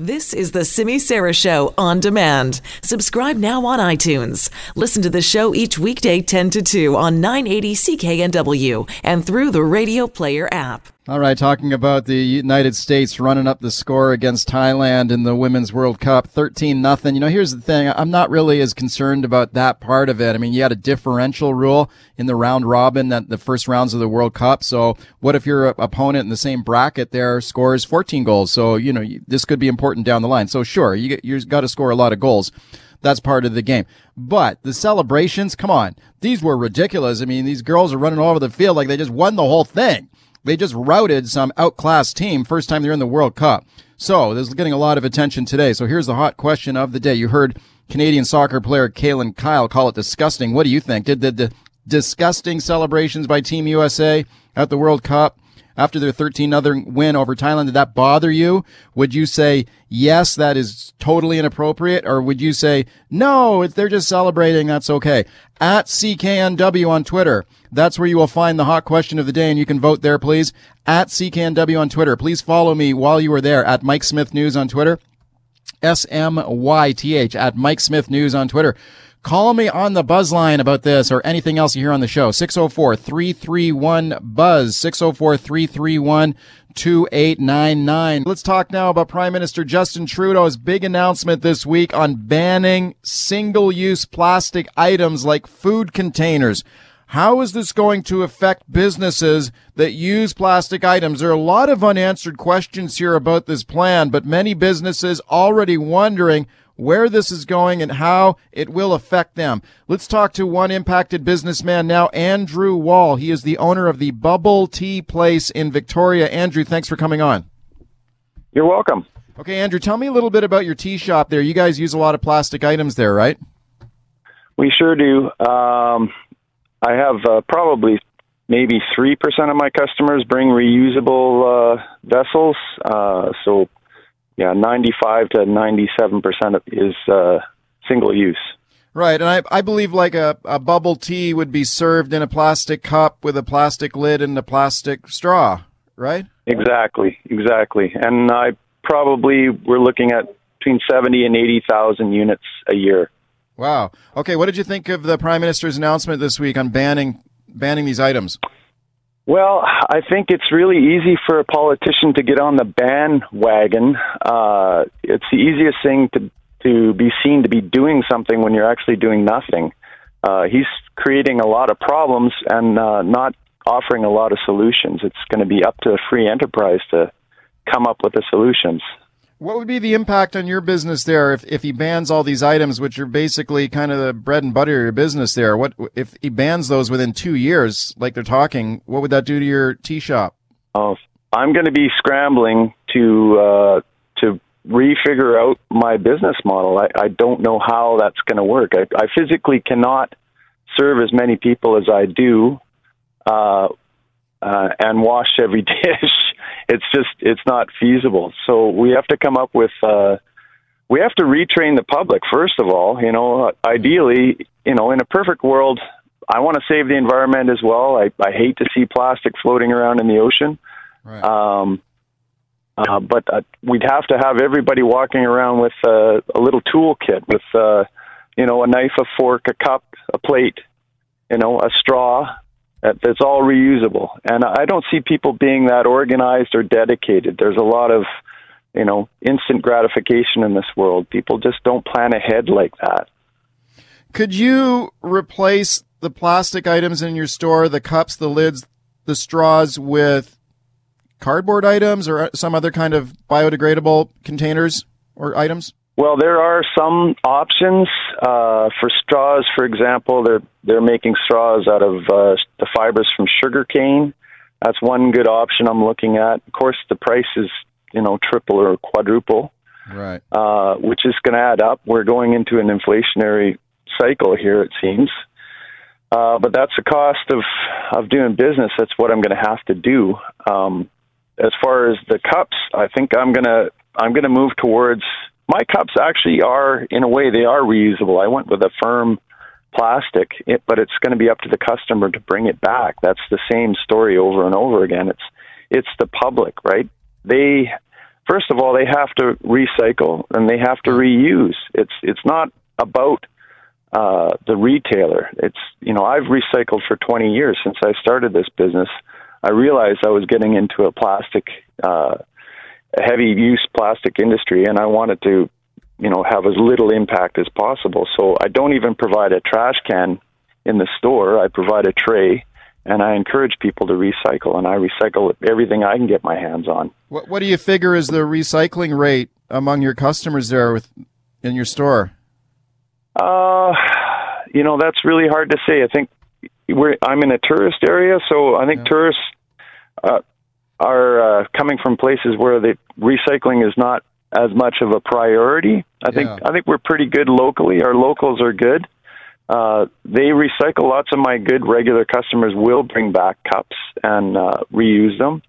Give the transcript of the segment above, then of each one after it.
This is the Simi Sara Show on demand. Subscribe now on iTunes. Listen to the show each weekday 10 to 2 on 980 CKNW and through the Radio Player app. All right, talking about the United States running up the score against Thailand in the Women's World Cup, 13 nothing. You know, here's the thing. I'm not really as concerned about that part of it. I mean, you had a differential rule in the round robin that the first rounds of the World Cup. So what if your opponent in the same bracket there scores 14 goals? So, you know, this could be important down the line. So sure, you you've got to score a lot of goals. That's part of the game. But the celebrations, come on. These were ridiculous. I mean, these girls are running all over the field like they just won the whole thing. They just routed some outclassed team first time they're in the World Cup. So this is getting a lot of attention today. So here's the hot question of the day. You heard Canadian soccer player Kaylyn Kyle call it disgusting. What do you think? Did the, the disgusting celebrations by Team USA at the World Cup after their 13 other win over Thailand, did that bother you? Would you say, yes, that is totally inappropriate? Or would you say, no, they're just celebrating, that's okay? At CKNW on Twitter. That's where you will find the hot question of the day and you can vote there, please. At CKNW on Twitter. Please follow me while you are there at Mike Smyth News on Twitter. S-M-Y-T-H at Mike Smyth News on Twitter. Call me on the buzz line about this or anything else you hear on the show. 604-331-BUZZ. 604-331-2899. Let's talk now about Prime Minister Justin Trudeau's big announcement this week on banning single-use plastic items like food containers. How is this going to affect businesses that use plastic items? There are a lot of unanswered questions here about this plan, but many businesses already wondering where this is going and how it will affect them. Let's talk to one impacted businessman now, Andrew Wall. He is the owner of the Bubble Tea Place in Victoria. Andrew, thanks for coming on. You're welcome. Okay, Andrew, tell me a little bit about your tea shop there. You guys use a lot of plastic items there, right? We sure do. Um, I have uh, probably maybe 3% of my customers bring reusable uh, vessels. Uh, so yeah, 95 to 97 percent is uh, single use. Right, and I, I believe like a, a bubble tea would be served in a plastic cup with a plastic lid and a plastic straw, right? Exactly, exactly. And I probably we're looking at between 70 and 80,000 units a year. Wow. Okay, what did you think of the prime minister's announcement this week on banning banning these items? Well, I think it's really easy for a politician to get on the bandwagon. Uh, it's the easiest thing to to be seen to be doing something when you're actually doing nothing. Uh, he's creating a lot of problems and uh, not offering a lot of solutions. It's going to be up to free enterprise to come up with the solutions. What would be the impact on your business there if, if he bans all these items, which are basically kind of the bread and butter of your business there? What if he bans those within two years, like they're talking? What would that do to your tea shop? Oh, I'm going to be scrambling to uh, to refigure out my business model. I, I don't know how that's going to work. I, I physically cannot serve as many people as I do uh, uh, and wash every dish it's just it's not feasible. So we have to come up with uh, we have to retrain the public first of all. You know, ideally, you know, in a perfect world, I want to save the environment as well. I, I hate to see plastic floating around in the ocean. Right. Um, uh, but uh, we'd have to have everybody walking around with uh, a little toolkit with, uh, you know, a knife, a fork, a cup, a plate, you know, a straw, that's all reusable. And I don't see people being that organized or dedicated. There's a lot of, you know, instant gratification in this world. People just don't plan ahead like that. Could you replace the plastic items in your store, the cups, the lids, the straws with cardboard items or some other kind of biodegradable containers or items? Well, there are some options uh, for straws. For example, they're they're making straws out of uh, the fibers from sugar cane. That's one good option I'm looking at. Of course, the price is you know triple or quadruple, right? Uh, which is going to add up. We're going into an inflationary cycle here, it seems. Uh, but that's the cost of of doing business. That's what I'm going to have to do. Um, as far as the cups, I think I'm gonna I'm gonna move towards my cups actually are, in a way, they are reusable. I went with a firm plastic, it, but it's going to be up to the customer to bring it back. That's the same story over and over again. It's it's the public, right? They first of all, they have to recycle and they have to reuse. It's it's not about uh, the retailer. It's you know I've recycled for 20 years since I started this business. I realized I was getting into a plastic, uh, heavy use plastic industry, and I wanted to, you know, have as little impact as possible. So I don't even provide a trash can in the store. I provide a tray, and I encourage people to recycle, and I recycle everything I can get my hands on. What, what do you figure is the recycling rate among your customers there with in your store? Uh, you know, that's really hard to say. I think we're I'm in a tourist area, so I think yeah. tourists uh, are uh, coming from places where the recycling is not as much of a priority. I think I think we're pretty good locally. Our locals are good. Uh, they recycle. Lots of my good regular customers will bring back cups and uh, reuse them.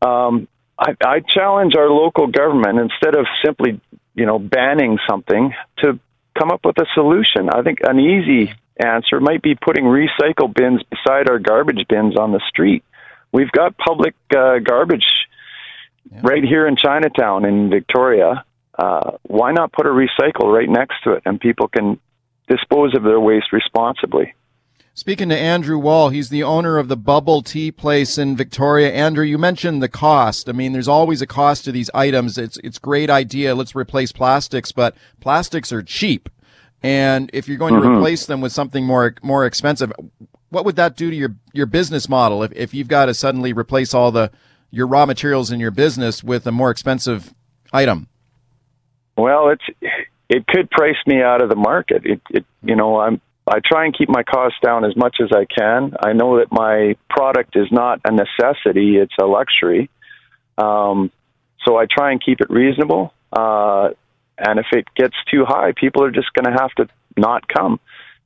Um, I, I challenge our local government instead of simply, you know, banning something to come up with a solution. I think an easy answer might be putting recycle bins beside our garbage bins on the street. We've got public uh, garbage yeah. right here in Chinatown in Victoria. Uh, why not put a recycle right next to it and people can dispose of their waste responsibly? Speaking to Andrew Wall, he's the owner of the Bubble Tea Place in Victoria. Andrew, you mentioned the cost. I mean, there's always a cost to these items. It's it's great idea. Let's replace plastics, but plastics are cheap. And if you're going mm-hmm. to replace them with something more more expensive, what would that do to your your business model if if you've got to suddenly replace all the your raw materials in your business with a more expensive item? Well, it's it could price me out of the market. It, it you know, I'm I try and keep my costs down as much as I can. I know that my product is not a necessity; it's a luxury. Um, so I try and keep it reasonable. Uh, and if it gets too high, people are just going to have to not come.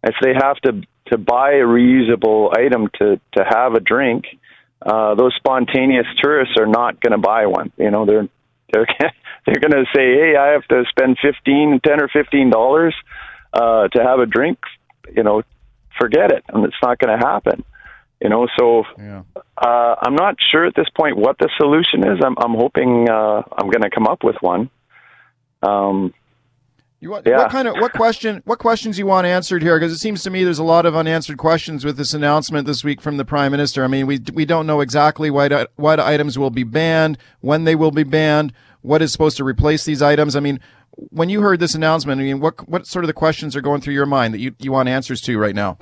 If they have to to buy a reusable item to to have a drink, uh, those spontaneous tourists are not going to buy one. You know, they're they're they're going to say, "Hey, I have to spend fifteen, ten or fifteen dollars uh, to have a drink." You know, forget it, and it's not going to happen. You know, so yeah. uh, I'm not sure at this point what the solution is. I'm I'm hoping uh, I'm going to come up with one. Um, you want, yeah. What kind of what question? What questions you want answered here? Because it seems to me there's a lot of unanswered questions with this announcement this week from the prime minister. I mean, we we don't know exactly what what items will be banned, when they will be banned, what is supposed to replace these items. I mean, when you heard this announcement, I mean, what what sort of the questions are going through your mind that you you want answers to right now?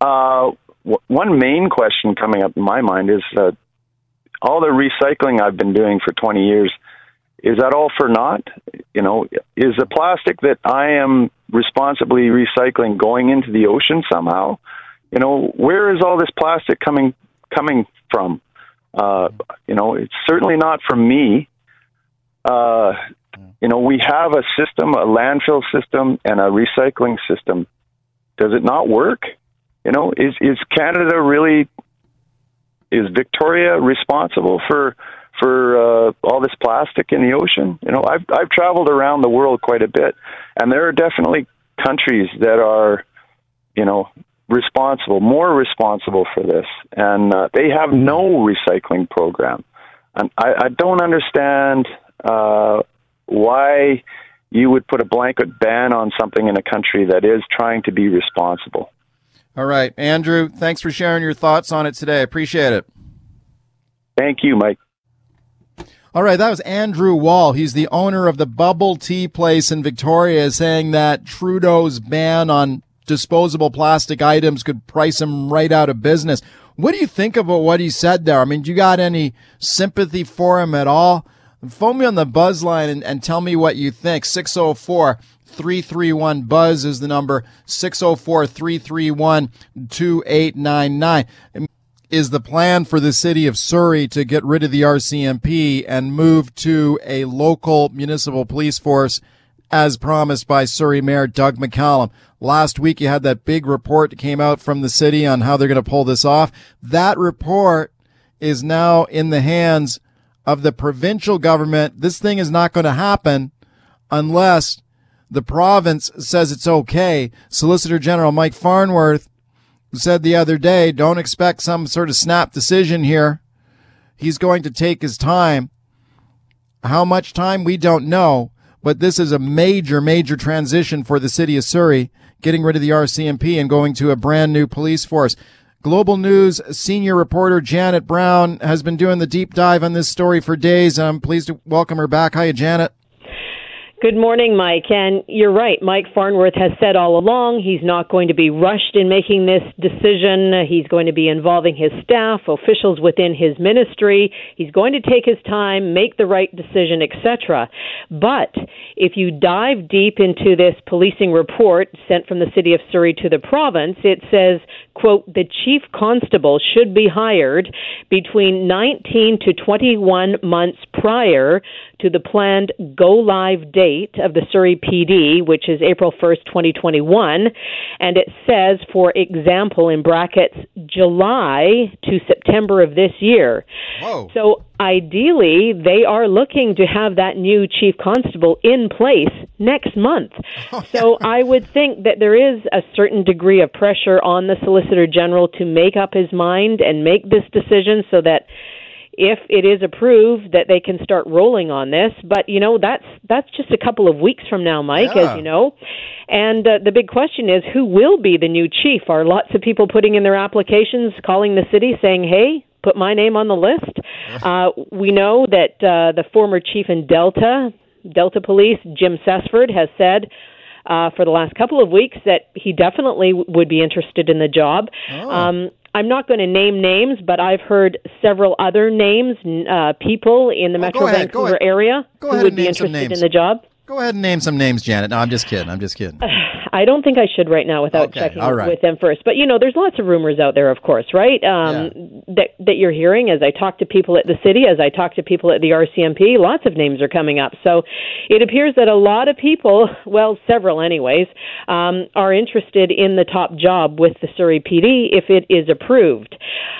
Uh, w- one main question coming up in my mind is that all the recycling I've been doing for 20 years is that all for naught? You know, is the plastic that I am responsibly recycling going into the ocean somehow? You know, where is all this plastic coming coming from? Uh, you know, it's certainly not from me. Uh, you know, we have a system, a landfill system, and a recycling system. Does it not work? You know, is is Canada really? Is Victoria responsible for for uh, all this plastic in the ocean. You know, I've I've traveled around the world quite a bit, and there are definitely countries that are, you know, responsible, more responsible for this, and uh, they have no recycling program. And I, I don't understand uh, why you would put a blanket ban on something in a country that is trying to be responsible. All right, Andrew, thanks for sharing your thoughts on it today. I appreciate it. Thank you, Mike. All right, that was Andrew Wall. He's the owner of the Bubble Tea Place in Victoria, saying that Trudeau's ban on disposable plastic items could price him right out of business. What do you think about what he said there? I mean, do you got any sympathy for him at all? Phone me on the buzz line and, and tell me what you think. 604 331 Buzz is the number 604 331 2899 is the plan for the city of Surrey to get rid of the RCMP and move to a local municipal police force as promised by Surrey Mayor Doug McCallum. Last week you had that big report that came out from the city on how they're going to pull this off. That report is now in the hands of the provincial government. This thing is not going to happen unless the province says it's okay. Solicitor General Mike Farnworth said the other day, don't expect some sort of snap decision here. He's going to take his time. How much time? We don't know. But this is a major, major transition for the city of Surrey, getting rid of the RCMP and going to a brand new police force. Global News senior reporter Janet Brown has been doing the deep dive on this story for days. I'm pleased to welcome her back. Hi, Janet. Good morning, Mike. And you're right. Mike Farnworth has said all along he's not going to be rushed in making this decision. He's going to be involving his staff, officials within his ministry. He's going to take his time, make the right decision, etc. But if you dive deep into this policing report sent from the city of Surrey to the province, it says, quote, the chief constable should be hired between 19 to 21 months prior to the planned go live date of the Surrey PD, which is April 1st, 2021. And it says, for example, in brackets, July to September of this year. Whoa. So ideally, they are looking to have that new chief constable in place next month. Oh. so I would think that there is a certain degree of pressure on the Solicitor General to make up his mind and make this decision so that if it is approved that they can start rolling on this but you know that's that's just a couple of weeks from now mike yeah. as you know and uh, the big question is who will be the new chief are lots of people putting in their applications calling the city saying hey put my name on the list uh, we know that uh, the former chief in delta delta police jim cessford has said uh, for the last couple of weeks that he definitely w- would be interested in the job. Oh. Um, I'm not going to name names, but I've heard several other names, uh, people in the Oh, Metro ahead, Vancouver area who would be interested in the job. Go ahead and name some names, Janet. No, I'm just kidding. I'm just kidding. I don't think I should right now without Okay, checking right. with them first. But you know, there's lots of rumors out there, of course, right? Um, That that you're hearing as I talk to people at the city, as I talk to people at the RCMP. Lots of names are coming up. So it appears that a lot of people, well, several anyways, um, are interested in the top job with the Surrey PD if it is approved.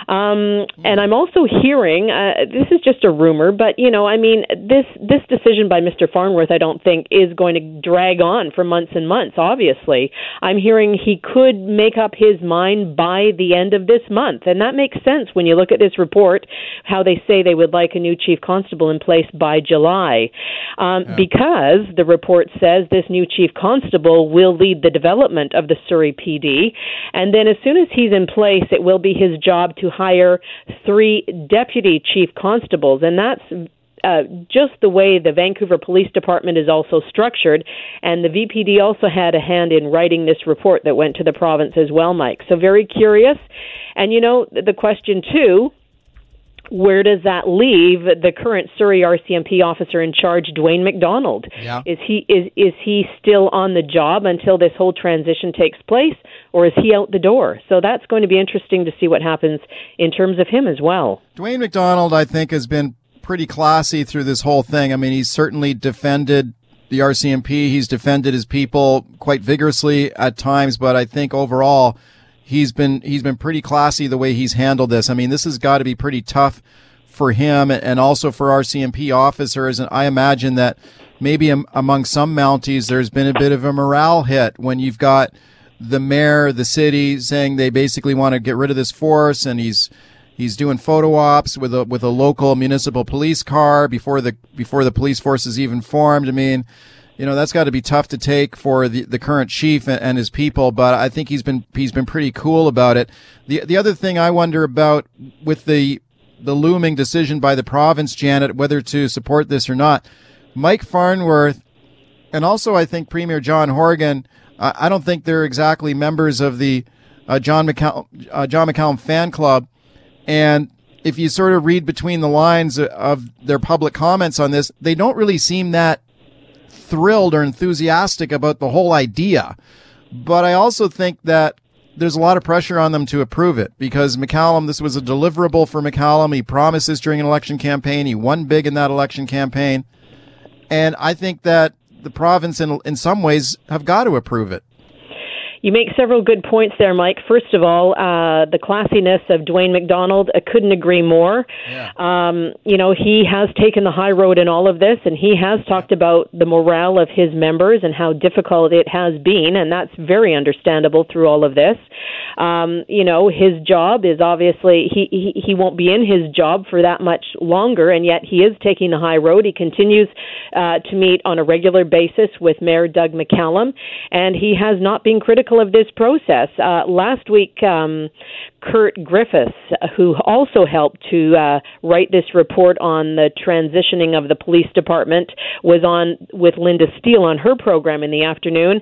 Um, and I'm also hearing uh, this is just a rumor, but you know, I mean, this this decision by Mr. Farnworth, I don't think is going to drag on for months and months. Obviously, I'm hearing he could make up his mind by the end of this month, and that makes sense when you look at this report. How they say they would like a new chief constable in place by July, um, because the report says this new chief constable will lead the development of the Surrey PD, and then as soon as he's in place, it will be his job to hire three deputy chief constables, and that's uh, just the way the Vancouver Police Department is also structured, and the VPD also had a hand in writing this report that went to the province as well, Mike. So very curious, and you know the question too. Where does that leave the current Surrey RCMP officer in charge, Dwayne McDonald? Yeah. Is he is is he still on the job until this whole transition takes place, or is he out the door? So that's going to be interesting to see what happens in terms of him as well. Dwayne McDonald, I think, has been pretty classy through this whole thing. I mean, he's certainly defended the RCMP. He's defended his people quite vigorously at times, but I think overall, he's been he's been pretty classy the way he's handled this. I mean, this has got to be pretty tough for him and also for RCMP officers. And I imagine that maybe among some Mounties, there's been a bit of a morale hit when you've got the mayor, the city saying they basically want to get rid of this force, and he's he's doing photo ops with a with a local municipal police car before the before the police force is even formed. I mean, you know that's got to be tough to take for the, the current chief and, and his people. But I think he's been he's been pretty cool about it. The the other thing I wonder about with the the looming decision by the province, Janet, whether to support this or not, Mike Farnworth, and also I think Premier John Horgan. I don't think they're exactly members of the uh, John McCallum uh, John McCallum fan club, and if you sort of read between the lines of their public comments on this, they don't really seem that thrilled or enthusiastic about the whole idea. But I also think that there's a lot of pressure on them to approve it because McCallum, this was a deliverable for McCallum. He promised this during an election campaign. He won big in that election campaign. And I think that the province, in, in some ways, have got to approve it. You make several good points there, Mike. First of all, uh, the classiness of Dwayne McDonald, I couldn't agree more. Yeah. Um, you know, he has taken the high road in all of this, and he has talked about the morale of his members and how difficult it has been, and that's very understandable through all of this. Um, you know, his job is obviously he, he he won't be in his job for that much longer, and yet he is taking the high road. He continues uh, to meet on a regular basis with Mayor Doug McCallum, and he has not been critical of this process. Uh, last week, um, Curt Griffiths, who also helped to uh, write this report on the transitioning of the police department, was on with Lynda Steele on her program in the afternoon,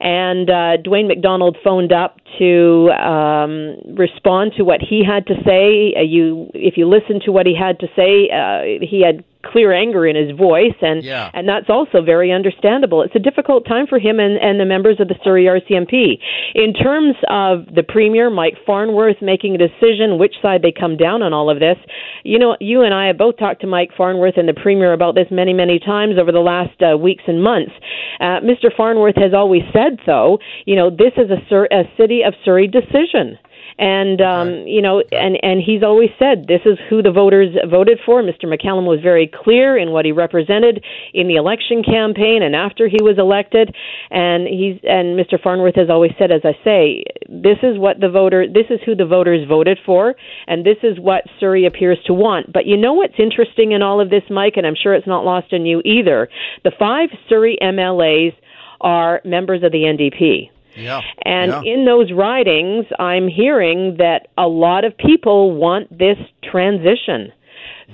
and uh, Dwayne McDonald phoned up to um, respond to what he had to say. Uh, you, if you listen to what he had to say, uh, he had clear anger in his voice, and yeah. and that's also very understandable. It's a difficult time for him and, and the members of the Surrey RCMP. In terms of the Premier, Mike Farnworth, making a decision which side they come down on all of this, you know, you and I have both talked to Mike Farnworth and the Premier about this many, many times over the last uh, weeks and months. Uh, Mr. Farnworth has always said, though, you know, this is a, Sur- a city of Surrey decision and um, you know, and and he's always said this is who the voters voted for. Mr. McCallum was very clear in what he represented in the election campaign and after he was elected, and he's and Mr. Farnworth has always said, as I say, this is what the voter, this is who the voters voted for, and this is what Surrey appears to want. But you know what's interesting in all of this, Mike, and I'm sure it's not lost on you either. The five Surrey MLAs are members of the NDP. Yeah. And yeah. in those ridings, I'm hearing that a lot of people want this transition.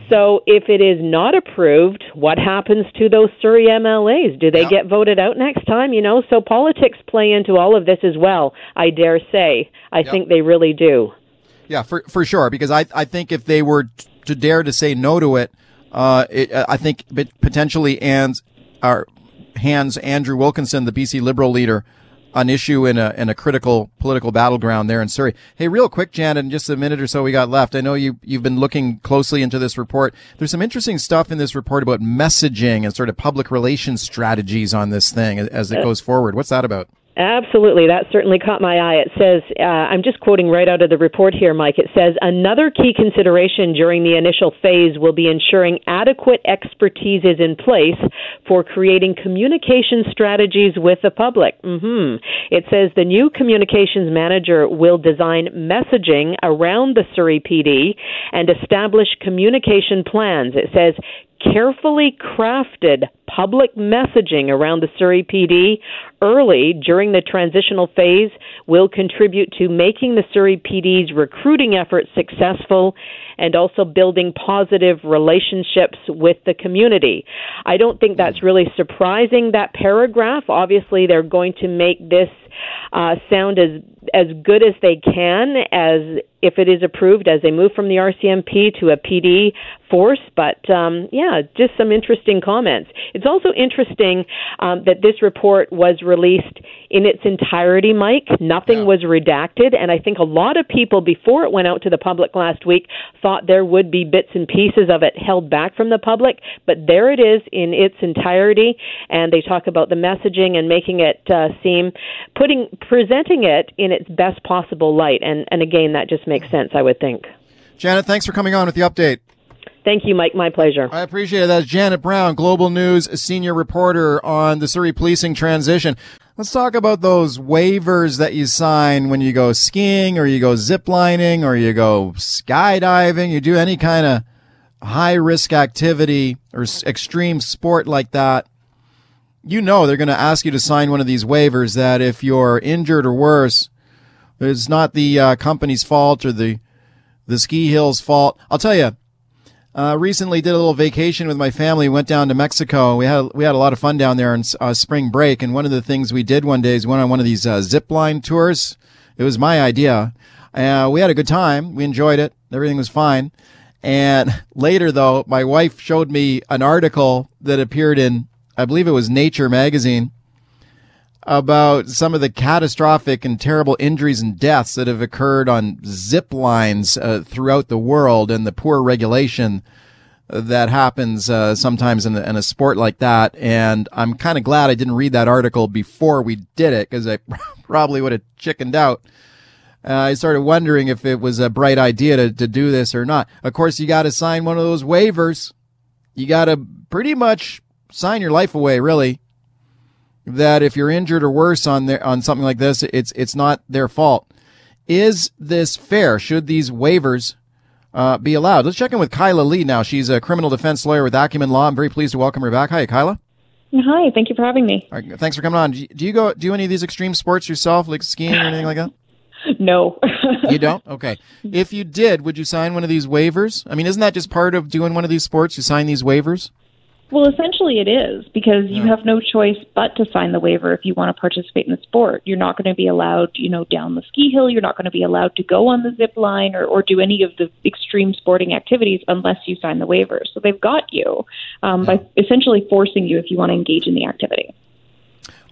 So if it is not approved, what happens to those Surrey MLAs? Do they get voted out next time? You know, so politics play into all of this as well. I dare say. I think they really do. Yeah, for for sure. Because I I think if they were to dare to say no to it, uh, it I think potentially hands our hands Andrew Wilkinson, the BC Liberal leader, an issue in a in a critical political battleground there in Surrey. Hey, real quick, Janet, in just a minute or so we got left. I know you you've been looking closely into this report. There's some interesting stuff in this report about messaging and sort of public relations strategies on this thing as it goes forward. What's that about? Absolutely. That certainly caught my eye. It says, uh, I'm just quoting right out of the report here, Mike. It says, another key consideration during the initial phase will be ensuring adequate expertise is in place for creating communication strategies with the public. Mm-hmm. It says the new communications manager will design messaging around the Surrey PD and establish communication plans. It says carefully crafted public messaging around the Surrey PD early during the transitional phase will contribute to making the Surrey PD's recruiting efforts successful and also building positive relationships with the community. I don't think that's really surprising, that paragraph. Obviously, they're going to make this uh, sound as as good as they can as if it is approved as they move from the RCMP to a PD force. But um, yeah, just some interesting comments. It's also interesting um, that this report was released in its entirety, Mike. Nothing yeah. was redacted, and I think a lot of people before it went out to the public last week thought there would be bits and pieces of it held back from the public. But there it is in its entirety, and they talk about the messaging and making it uh, seem putting presenting it in its best possible light. And, and again, that just makes sense, I would think. Janet, thanks for coming on with the update. Thank you, Mike. My pleasure. I appreciate it. That's Janet Brown, Global News senior reporter on the Surrey policing transition. Let's talk about those waivers that you sign when you go skiing or you go ziplining or you go skydiving. You do any kind of high risk activity or extreme sport like that you know they're going to ask you to sign one of these waivers that if you're injured or worse, it's not the uh, company's fault or the the ski hill's fault. I'll tell you. Uh, recently did a little vacation with my family. Went down to Mexico. We had we had a lot of fun down there on uh, spring break. And one of the things we did one day is went on one of these uh, zip line tours. It was my idea. Uh, we had a good time. We enjoyed it. Everything was fine. And later, though, my wife showed me an article that appeared in I believe it was Nature magazine, about some of the catastrophic and terrible injuries and deaths that have occurred on zip lines uh, throughout the world and the poor regulation that happens uh, sometimes in a, in a sport like that. And I'm kind of glad I didn't read that article before we did it because I probably would have chickened out. Uh, I started wondering if it was a bright idea to, to do this or not. Of course, you got to sign one of those waivers. You got to pretty much sign your life away, really. That if you're injured or worse on there on something like this, it's it's not their fault. Is this fair? Should these waivers uh, be allowed? Let's check in with Kyla Lee now. She's a criminal defense lawyer with Acumen Law. I'm very pleased to welcome her back. Hi, Kyla. Hi, thank you for having me. Right, thanks for coming on. Do you go do any of these extreme sports yourself, like skiing or anything like that? No. you don't? Okay. If you did, would you sign one of these waivers? I mean, isn't that just part of doing one of these sports? You sign these waivers? Well, essentially it is because you have no choice but to sign the waiver if you want to participate in the sport. You're not going to be allowed, you know, down the ski hill. You're not going to be allowed to go on the zip line or, or do any of the extreme sporting activities unless you sign the waiver. So they've got you um, by essentially forcing you if you want to engage in the activity.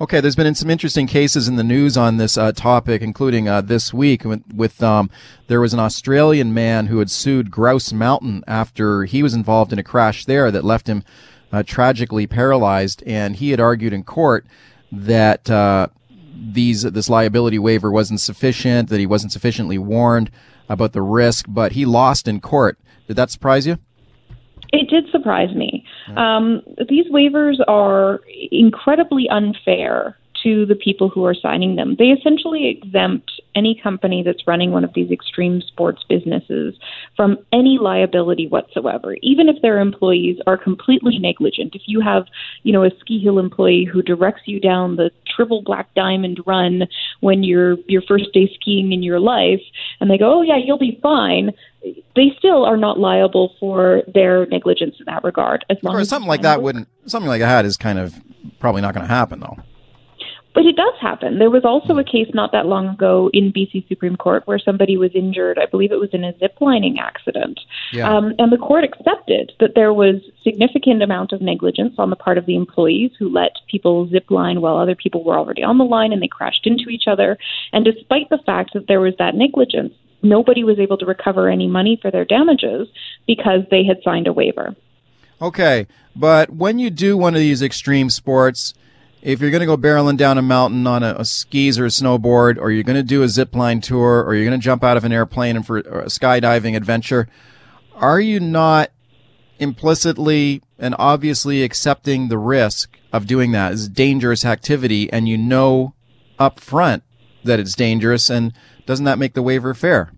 Okay, there's been some interesting cases in the news on this uh, topic, including uh, this week with, with um, there was an Australian man who had sued Grouse Mountain after he was involved in a crash there that left him uh, tragically paralyzed, and he had argued in court that uh, these this liability waiver wasn't sufficient, that he wasn't sufficiently warned about the risk, but he lost in court. Did that surprise you? It did surprise me. Um, these waivers are incredibly unfair to the people who are signing them. They essentially exempt any company that's running one of these extreme sports businesses from any liability whatsoever, even if their employees are completely negligent. If you have, you know, a ski hill employee who directs you down the triple black diamond run when you're your first day skiing in your life and they go, "Oh yeah, you'll be fine." They still are not liable for their negligence in that regard. As long or as something like that wouldn't something like that is kind of probably not going to happen though. But it does happen. There was also a case not that long ago in BC Supreme Court where somebody was injured. I believe it was in a ziplining accident. Yeah. Um, and the court accepted that there was significant amount of negligence on the part of the employees who let people zip line while other people were already on the line and they crashed into each other. And despite the fact that there was that negligence, nobody was able to recover any money for their damages because they had signed a waiver. Okay, but when you do one of these extreme sports, if you're going to go barreling down a mountain on a, a, skis or a snowboard, or you're going to do a zip line tour, or you're going to jump out of an airplane and for a skydiving adventure, are you not implicitly and obviously accepting the risk of doing that as dangerous activity, and you know up front that it's dangerous, and doesn't that make the waiver fair?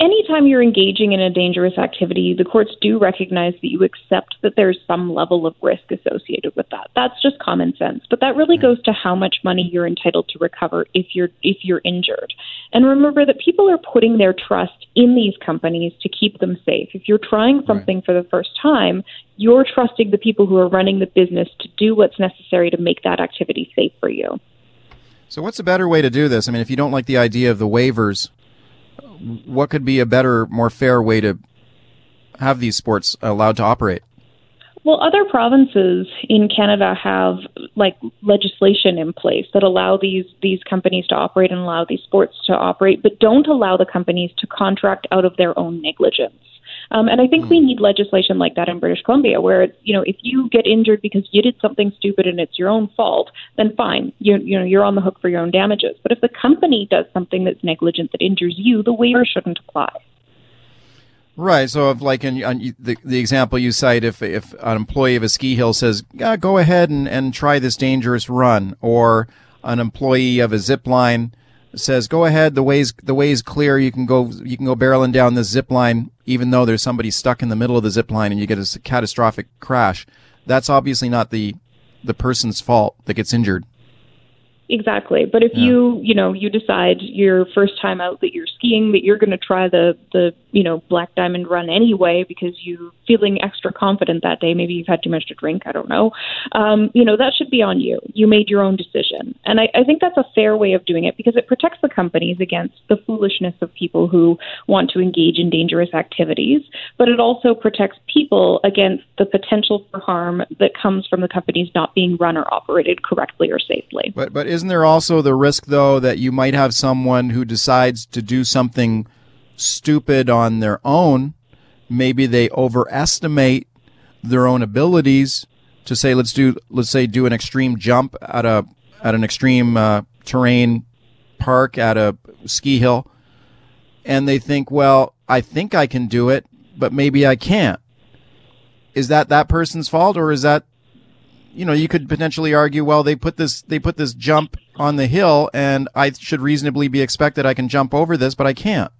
Anytime you're engaging in a dangerous activity, the courts do recognize that you accept that there's some level of risk associated with that. That's just common sense. But that really goes to how much money you're entitled to recover if you're if you're injured. And remember that people are putting their trust in these companies to keep them safe. If you're trying something right. for the first time, you're trusting the people who are running the business to do what's necessary to make that activity safe for you. So, what's a better way to do this? I mean, if you don't like the idea of the waivers, what could be a better, more fair way to have these sports allowed to operate? Well, other provinces in Canada have like legislation in place that allow these these companies to operate and allow these sports to operate, but don't allow the companies to contract out of their own negligence. Um, and I think we hmm. need legislation like that in British Columbia, where it's, you know if you get injured because you did something stupid and it's your own fault, then fine, you you know you're on the hook for your own damages. But if the company does something that's negligent that injures you, the waiver shouldn't apply. Right. So, if like in, the the example you cite, if if an employee of a ski hill says, yeah, "Go ahead and and try this dangerous run," or an employee of a zip line says, "Go ahead. The way's the way's clear. You can go. You can go barreling down this zip line, even though there's somebody stuck in the middle of the zip line, and you get a catastrophic crash. That's obviously not the the person's fault that gets injured. Exactly. But if yeah. you, you know, you decide your first time out that you're skiing that you're going to try the the, you know, black diamond run anyway because you're feeling extra confident that day, maybe you've had too much to drink, I don't know. Um, you know, that should be on you. You made your own decision. And I, I think that's a fair way of doing it because it protects the companies against the foolishness of people who want to engage in dangerous activities, but it also protects people against the potential for harm that comes from the companies not being run or operated correctly or safely. But but isn't there also the risk, though, that you might have someone who decides to do something stupid on their own? maybe they overestimate their own abilities to say let's do let's say do an extreme jump at a at an extreme uh, terrain park at a ski hill. And they think well I think I can do it but maybe I can't. Is that that person's fault? Or is that you know you could potentially argue well they put this they put this jump on the hill and I should reasonably be expected I can jump over this but I can't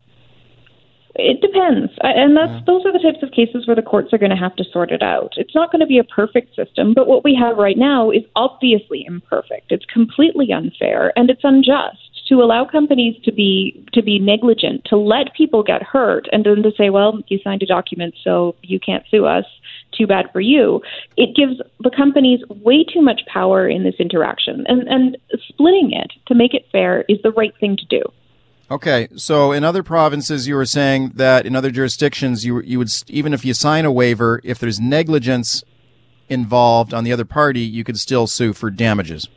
it depends, and that's yeah. those are the types of cases where the courts are going to have to sort it out. It's not going to be a perfect system, but what we have right now is obviously imperfect. It's completely unfair and it's unjust to allow companies to be to be negligent, to let people get hurt, and then to say, "Well, you signed a document, so you can't sue us." Too bad for you. It gives the companies way too much power in this interaction, and and splitting it to make it fair is the right thing to do. Okay, so in other provinces, you were saying that in other jurisdictions, you you would even if you sign a waiver, if there's negligence involved on the other party, you could still sue for damages.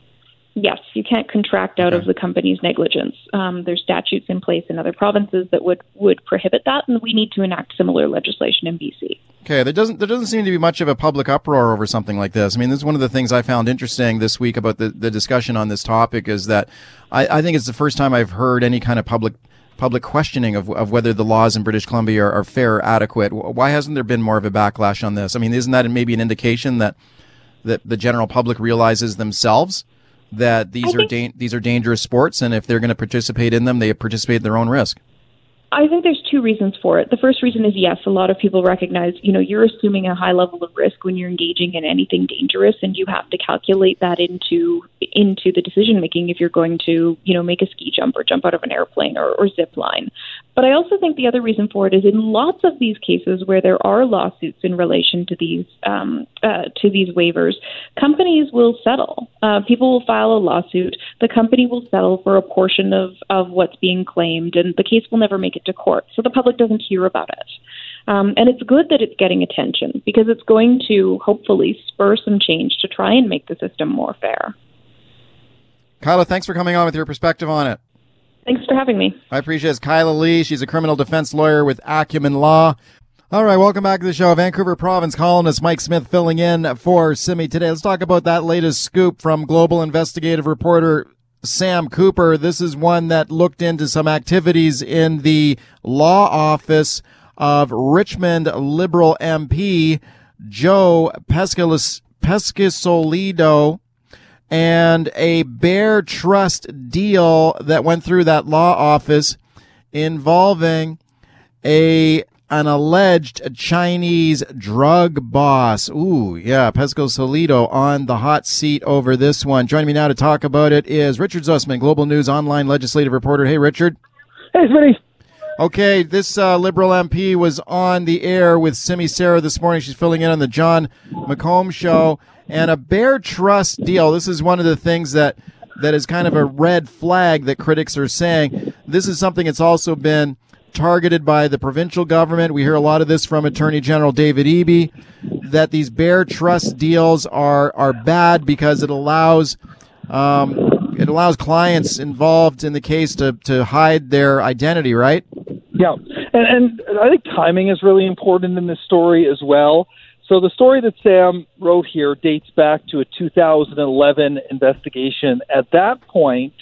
Yes, you can't contract out okay. of the company's negligence. Um, there's statutes in place in other provinces that would would prohibit that, and we need to enact similar legislation in BC. Okay, there doesn't there doesn't seem to be much of a public uproar over something like this. I mean, this is one of the things I found interesting this week about the, the discussion on this topic is that I, I think it's the first time I've heard any kind of public public questioning of, of whether the laws in British Columbia are, are fair or adequate. Why hasn't there been more of a backlash on this? I mean, isn't that maybe an indication that that the general public realizes themselves that these are da- these are dangerous sports, and if they're going to participate in them, they participate at their own risk? I think there's two reasons for it. The first reason is yes, a lot of people recognize, you know, you're assuming a high level of risk when you're engaging in anything dangerous and you have to calculate that into into the decision making if you're going to, you know, make a ski jump or jump out of an airplane or, or zip line. But I also think the other reason for it is in lots of these cases where there are lawsuits in relation to these um, uh, to these waivers, companies will settle. Uh, people will file a lawsuit. The company will settle for a portion of of what's being claimed, and the case will never make it to court, so the public doesn't hear about it. Um, and it's good that it's getting attention because it's going to hopefully spur some change to try and make the system more fair. Kyla, thanks for coming on with your perspective on it. Thanks for having me. I appreciate it. Kyla Lee. She's a criminal defense lawyer with Acumen Law. All right, welcome back to the show. Vancouver Province columnist Mike Smyth filling in for Simi today. Let's talk about that latest scoop from global investigative reporter Sam Cooper. This is one that looked into some activities in the law office of Richmond Liberal MP Joe Peschisolido and a Bare Trust deal that went through that law office involving a an alleged Chinese drug boss. Ooh, yeah, Peschisolido on the hot seat over this one. Joining me now to talk about it is Richard Zussman, Global News online legislative reporter. Hey, Richard. Hey, Smitty. Okay, this uh, Liberal MP was on the air with Simi Sara this morning. She's filling in on the Jon McComb show. And a Bare Trust deal. This is one of the things that that is kind of a red flag that critics are saying. This is something that's also been targeted by the provincial government. We hear a lot of this from Attorney General David Eby that these Bare Trust deals are are bad because it allows um, it allows clients involved in the case to to hide their identity, right? Yeah, and, and I think timing is really important in this story as well. So the story that Sam wrote here dates back to a 2011 investigation. At that point,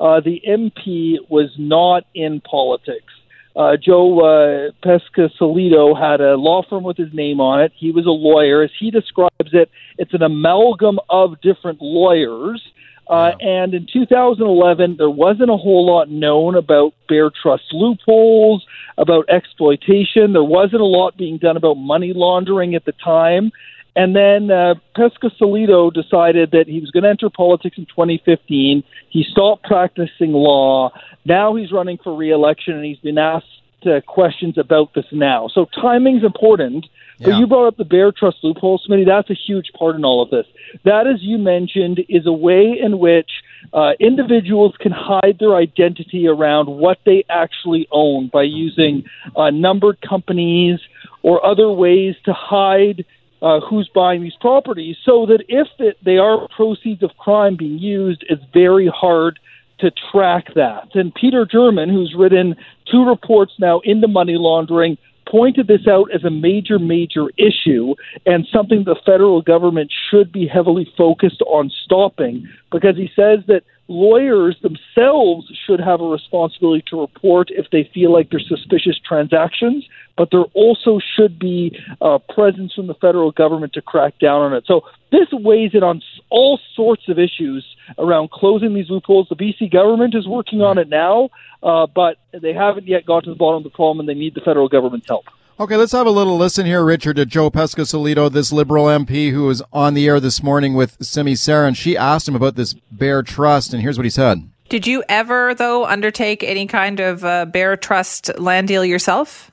uh, the MP was not in politics. Uh, Joe uh, Peschisolido had a law firm with his name on it. He was a lawyer. As he describes it, it's an amalgam of different lawyers uh, and in 2011, there wasn't a whole lot known about Bare Trust loopholes, about exploitation. There wasn't a lot being done about money laundering at the time. And then uh, Peschisolido decided that he was going to enter politics in 2015. He stopped practicing law. Now he's running for reelection, and he's been asked uh, questions about this now. So timing's important. But you brought up the Bare Trust loophole, Smitty. That's a huge part in all of this. That, as you mentioned, is a way in which uh, individuals can hide their identity around what they actually own by using uh, numbered companies or other ways to hide uh, who's buying these properties so that if it, they are proceeds of crime being used, it's very hard to track that. And Peter German, who's written two reports now into money laundering, pointed this out as a major, major issue and something the federal government should be heavily focused on stopping because he says that lawyers themselves should have a responsibility to report if they feel like there's suspicious transactions, but there also should be a presence from the federal government to crack down on it. So this weighs in on all sorts of issues around closing these loopholes. The BC government is working on it now, uh, but they haven't yet got to the bottom of the problem, and they need the federal government's help. Okay, let's have a little listen here, Richard, to Joe Peschisolido, this Liberal MP who was on the air this morning with Simi Sara, and she asked him about this Bare Trust, and here's what he said. Did you ever, though, undertake any kind of uh, Bare Trust land deal yourself?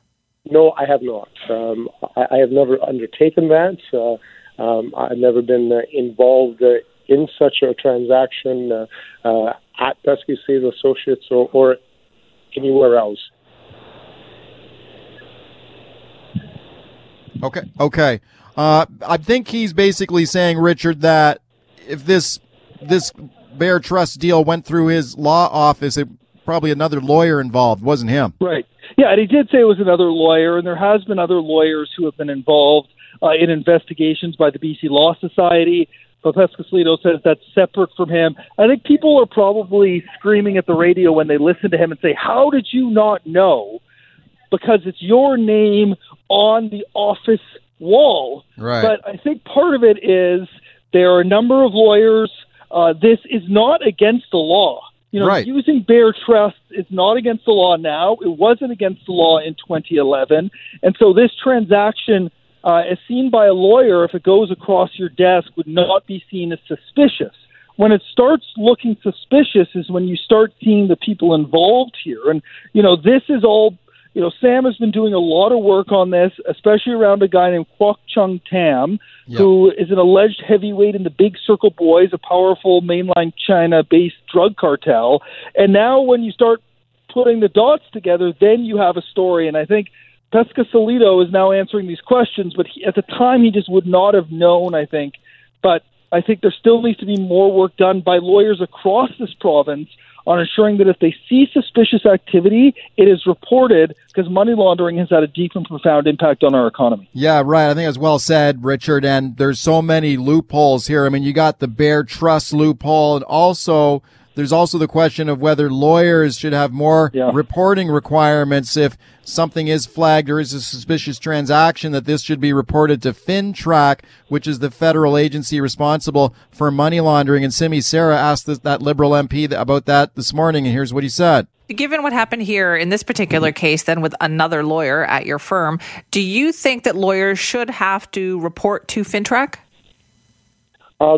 No, I have not. Um, I, I, have never undertaken that. Uh, um, I've never been uh, involved uh, in such a transaction uh, uh, at Peschisolido Associates or, or anywhere else. Okay. Okay. Uh, I think he's basically saying, Richard, that if this this Bare Trust deal went through his law office, it probably another lawyer involved, wasn't him. Right. Yeah, and he did say it was another lawyer, and there has been other lawyers who have been involved uh, in investigations by the BC Law Society. But Peschisolido says that's separate from him. I think people are probably screaming at the radio when they listen to him and say, "How did you not know?" Because it's your name on the office wall. Right. But I think part of it is there are a number of lawyers. Uh, this is not against the law. You know, right. using Bare Trust is not against the law now. It wasn't against the law in 2011. And so this transaction, uh, as seen by a lawyer, if it goes across your desk, would not be seen as suspicious. When it starts looking suspicious is when you start seeing the people involved here. And, you know, this is all you know, Sam has been doing a lot of work on this, especially around a guy named Kwok Chung Tam, yep. who is an alleged heavyweight in the Big Circle Boys, a powerful mainline China based drug cartel. And now when you start putting the dots together, then you have a story. And I think Peschisolido is now answering these questions, but he, at the time he just would not have known, I think. But I think there still needs to be more work done by lawyers across this province on ensuring that if they see suspicious activity, it is reported because money laundering has had a deep and profound impact on our economy. Yeah, right. I think that's well said, Richard. And there's so many loopholes here. I mean, you got the Bare Trust loophole and also there's also the question of whether lawyers should have more yeah. reporting requirements if something is flagged or is a suspicious transaction that this should be reported to FINTRAC, which is the federal agency responsible for money laundering. And Simi Sara asked this, that Liberal MP about that this morning, and here's what he said. Given what happened here in this particular case, then with another lawyer at your firm, do you think that lawyers should have to report to FINTRAC? Uh,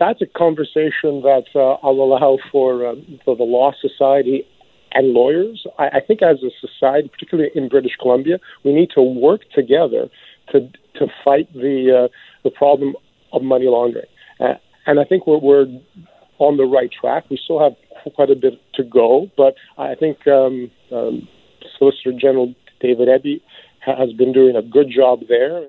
that's a conversation that uh, I'll allow for uh, for the law society and lawyers. I, I think as a society, particularly in British Columbia, we need to work together to to fight the uh, the problem of money laundering. Uh, and I think we're, we're on the right track. We still have quite a bit to go, but I think um, um, Solicitor General David Eby has been doing a good job there.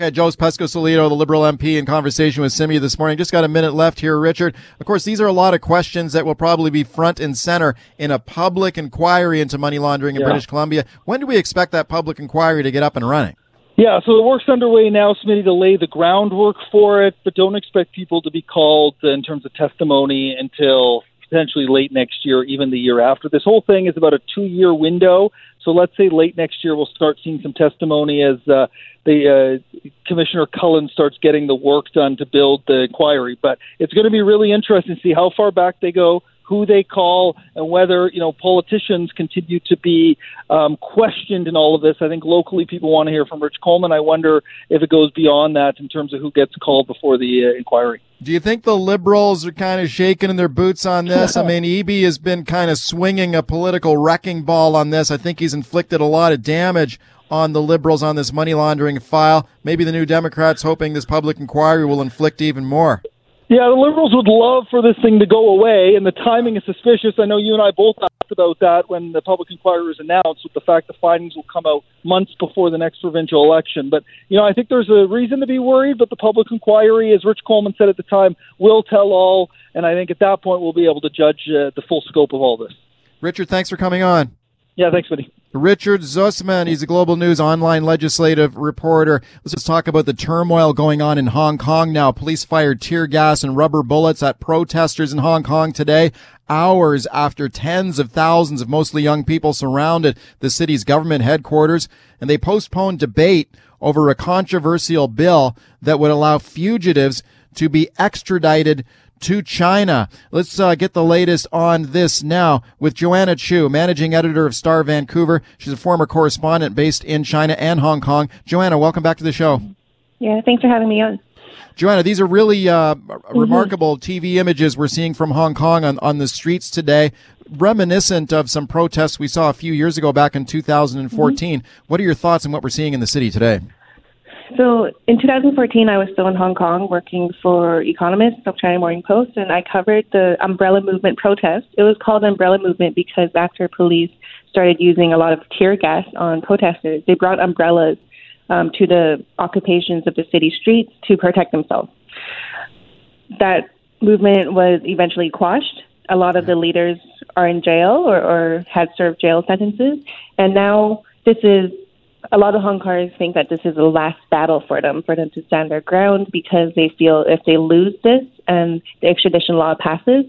Okay, Joe Peschisolido, the Liberal MP, in conversation with Simi this morning. Just got a minute left here, Richard. Of course, these are a lot of questions that will probably be front and center in a public inquiry into money laundering in yeah. British Columbia. When do we expect that public inquiry to get up and running? Yeah, so the work's underway now, Smitty, to lay the groundwork for it, but don't expect people to be called in terms of testimony until potentially late next year, even the year after. This whole thing is about a two year window. So let's say late next year we'll start seeing some testimony as uh, the uh, Commissioner Cullen starts getting the work done to build the inquiry. But it's going to be really interesting to see how far back they go, who they call, and whether you know politicians continue to be um, questioned in all of this. I think locally people want to hear from Rich Coleman. I wonder if it goes beyond that in terms of who gets called before the uh, inquiry. Do you think the liberals are kind of shaking in their boots on this? I mean, Eby has been kind of swinging a political wrecking ball on this. I think he's inflicted a lot of damage on the liberals on this money laundering file. Maybe the new Democrats hoping this public inquiry will inflict even more. Yeah, the Liberals would love for this thing to go away, and the timing is suspicious. I know you and I both asked about that when the public inquiry was announced, with the fact the findings will come out months before the next provincial election. But, you know, I think there's a reason to be worried, but the public inquiry, as Rich Coleman said at the time, will tell all, and I think at that point we'll be able to judge uh, the full scope of all this. Richard, thanks for coming on. Yeah, thanks, buddy. Richard Zussman, he's a Global News online legislative reporter. Let's just talk about the turmoil going on in Hong Kong now. Police fired tear gas and rubber bullets at protesters in Hong Kong today, hours after tens of thousands of mostly young people surrounded the city's government headquarters, and they postponed debate over a controversial bill that would allow fugitives to be extradited to China. Let's uh, get the latest on this now with Joanna Chu, managing editor of Star Vancouver. She's a former correspondent based in China and Hong Kong. Joanna, welcome back to the show. Yeah, thanks for having me on. Joanna, these are really uh, mm-hmm. remarkable TV images we're seeing from Hong Kong on, on the streets today, reminiscent of some protests we saw a few years ago back in 2014. Mm-hmm. What are your thoughts on what we're seeing in the city today? So in 2014, I was still in Hong Kong working for Economist of China Morning Post, and I covered the umbrella movement protest. It was called umbrella movement because after police started using a lot of tear gas on protesters, they brought umbrellas um, to the occupations of the city streets to protect themselves. That movement was eventually quashed. A lot of the leaders are in jail or, or had served jail sentences, and now this is a lot of Hong Kongers think that this is the last battle for them, for them to stand their ground, because they feel if they lose this and the extradition law passes,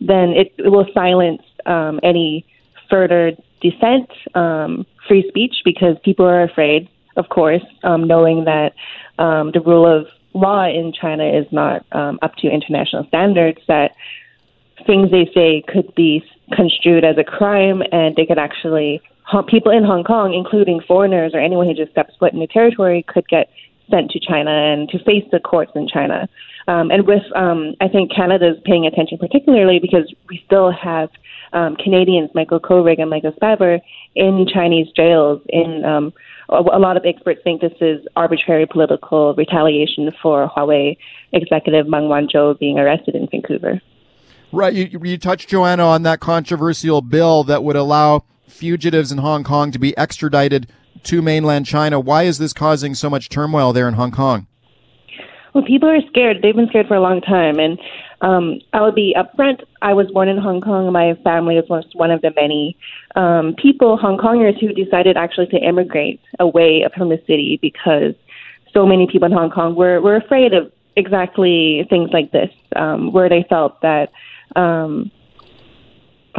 then it, it will silence um, any further dissent, um, free speech, because people are afraid, of course, um, knowing that um, the rule of law in China is not um, up to international standards, that things they say could be construed as a crime and they could actually people in Hong Kong, including foreigners or anyone who just steps foot in the territory, could get sent to China and to face the courts in China. Um, and with, um, I think Canada is paying attention particularly because we still have um, Canadians, Michael Kovrig and Michael Spavor, in Chinese jails. In um, a, a lot of experts think this is arbitrary political retaliation for Huawei executive Meng Wanzhou being arrested in Vancouver. Right. You, you touched, Joanna, on that controversial bill that would allow fugitives in Hong Kong to be extradited to mainland China. Why is this causing so much turmoil there in Hong Kong? Well, people are scared. They've been scared for a long time. And um, I will be upfront. I was born in Hong Kong. My family was one of the many um, people, Hong Kongers, who decided actually to immigrate away from the city because so many people in Hong Kong were, were afraid of exactly things like this, um, where they felt that um,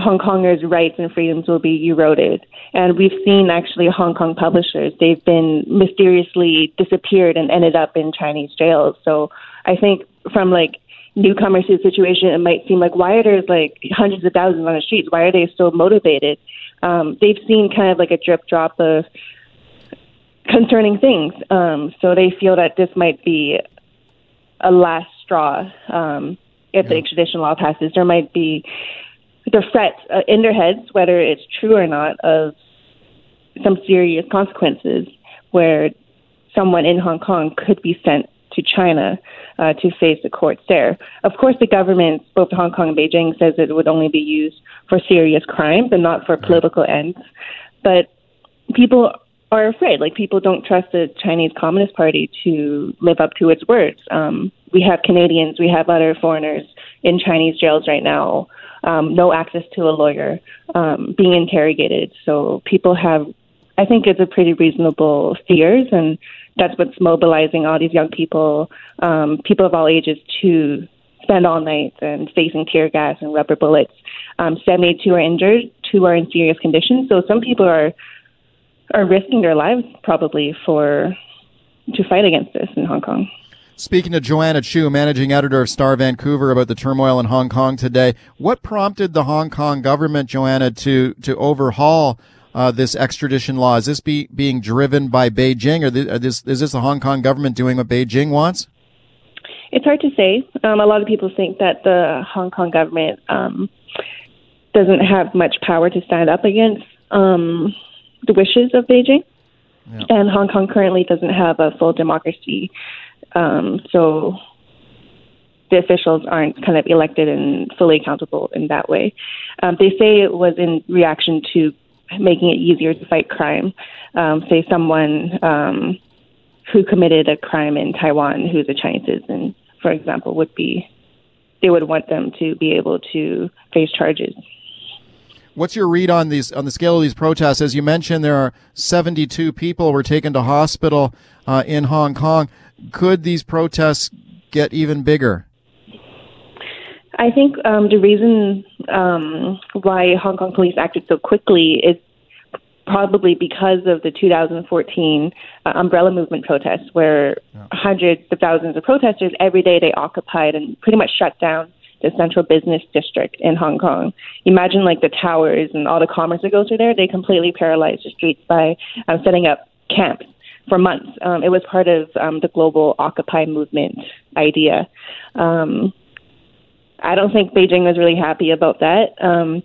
Hong Kongers' rights and freedoms will be eroded. And we've seen actually Hong Kong publishers, they've been mysteriously disappeared and ended up in Chinese jails. So I think from like newcomers to the situation, it might seem like why are there like hundreds of thousands on the streets? Why are they so motivated? Um, they've seen kind of like a drip drop of concerning things. Um, so they feel that this might be a last straw. Um, if yeah. the extradition law passes, there might be the threat uh, in their heads, whether it's true or not, of some serious consequences where someone in Hong Kong could be sent to China uh, to face the courts there. Of course, the government, both Hong Kong and Beijing, says it would only be used for serious crimes and not for political ends. But people are afraid. Like people don't trust the Chinese Communist Party to live up to its words. Um, we have Canadians, we have other foreigners in Chinese jails right now um, no access to a lawyer, um, being interrogated. So people have, I think it's a pretty reasonable fears, and that's what's mobilizing all these young people, um, people of all ages, to spend all night and facing tear gas and rubber bullets. Um, 72 are injured, two are in serious condition. So some people are are risking their lives probably for to fight against this in Hong Kong. Speaking to Joanna Chu, managing editor of Star Vancouver, about the turmoil in Hong Kong today, what prompted the Hong Kong government, Joanna, to to overhaul uh, this extradition law? Is this be, being driven by Beijing, or this, is this the Hong Kong government doing what Beijing wants? It's hard to say. Um, a lot of people think that the Hong Kong government um, doesn't have much power to stand up against um, the wishes of Beijing. Yeah. And Hong Kong currently doesn't have a full democracy um, so the officials aren't kind of elected and fully accountable in that way. Um, they say it was in reaction to making it easier to fight crime. Um, say someone um, who committed a crime in Taiwan who's a Chinese citizen, for example, would be they would want them to be able to face charges. What's your read on these on the scale of these protests? As you mentioned, there are 72 people were taken to hospital uh, in Hong Kong. Could these protests get even bigger? I think um, the reason um, why Hong Kong police acted so quickly is probably because of the 2014 uh, umbrella movement protests, where yeah. hundreds of thousands of protesters every day they occupied and pretty much shut down the central business district in Hong Kong. Imagine like the towers and all the commerce that goes through there. They completely paralyzed the streets by um, setting up camps for months. Um, it was part of um, the global Occupy movement idea. Um, I don't think Beijing was really happy about that. Um,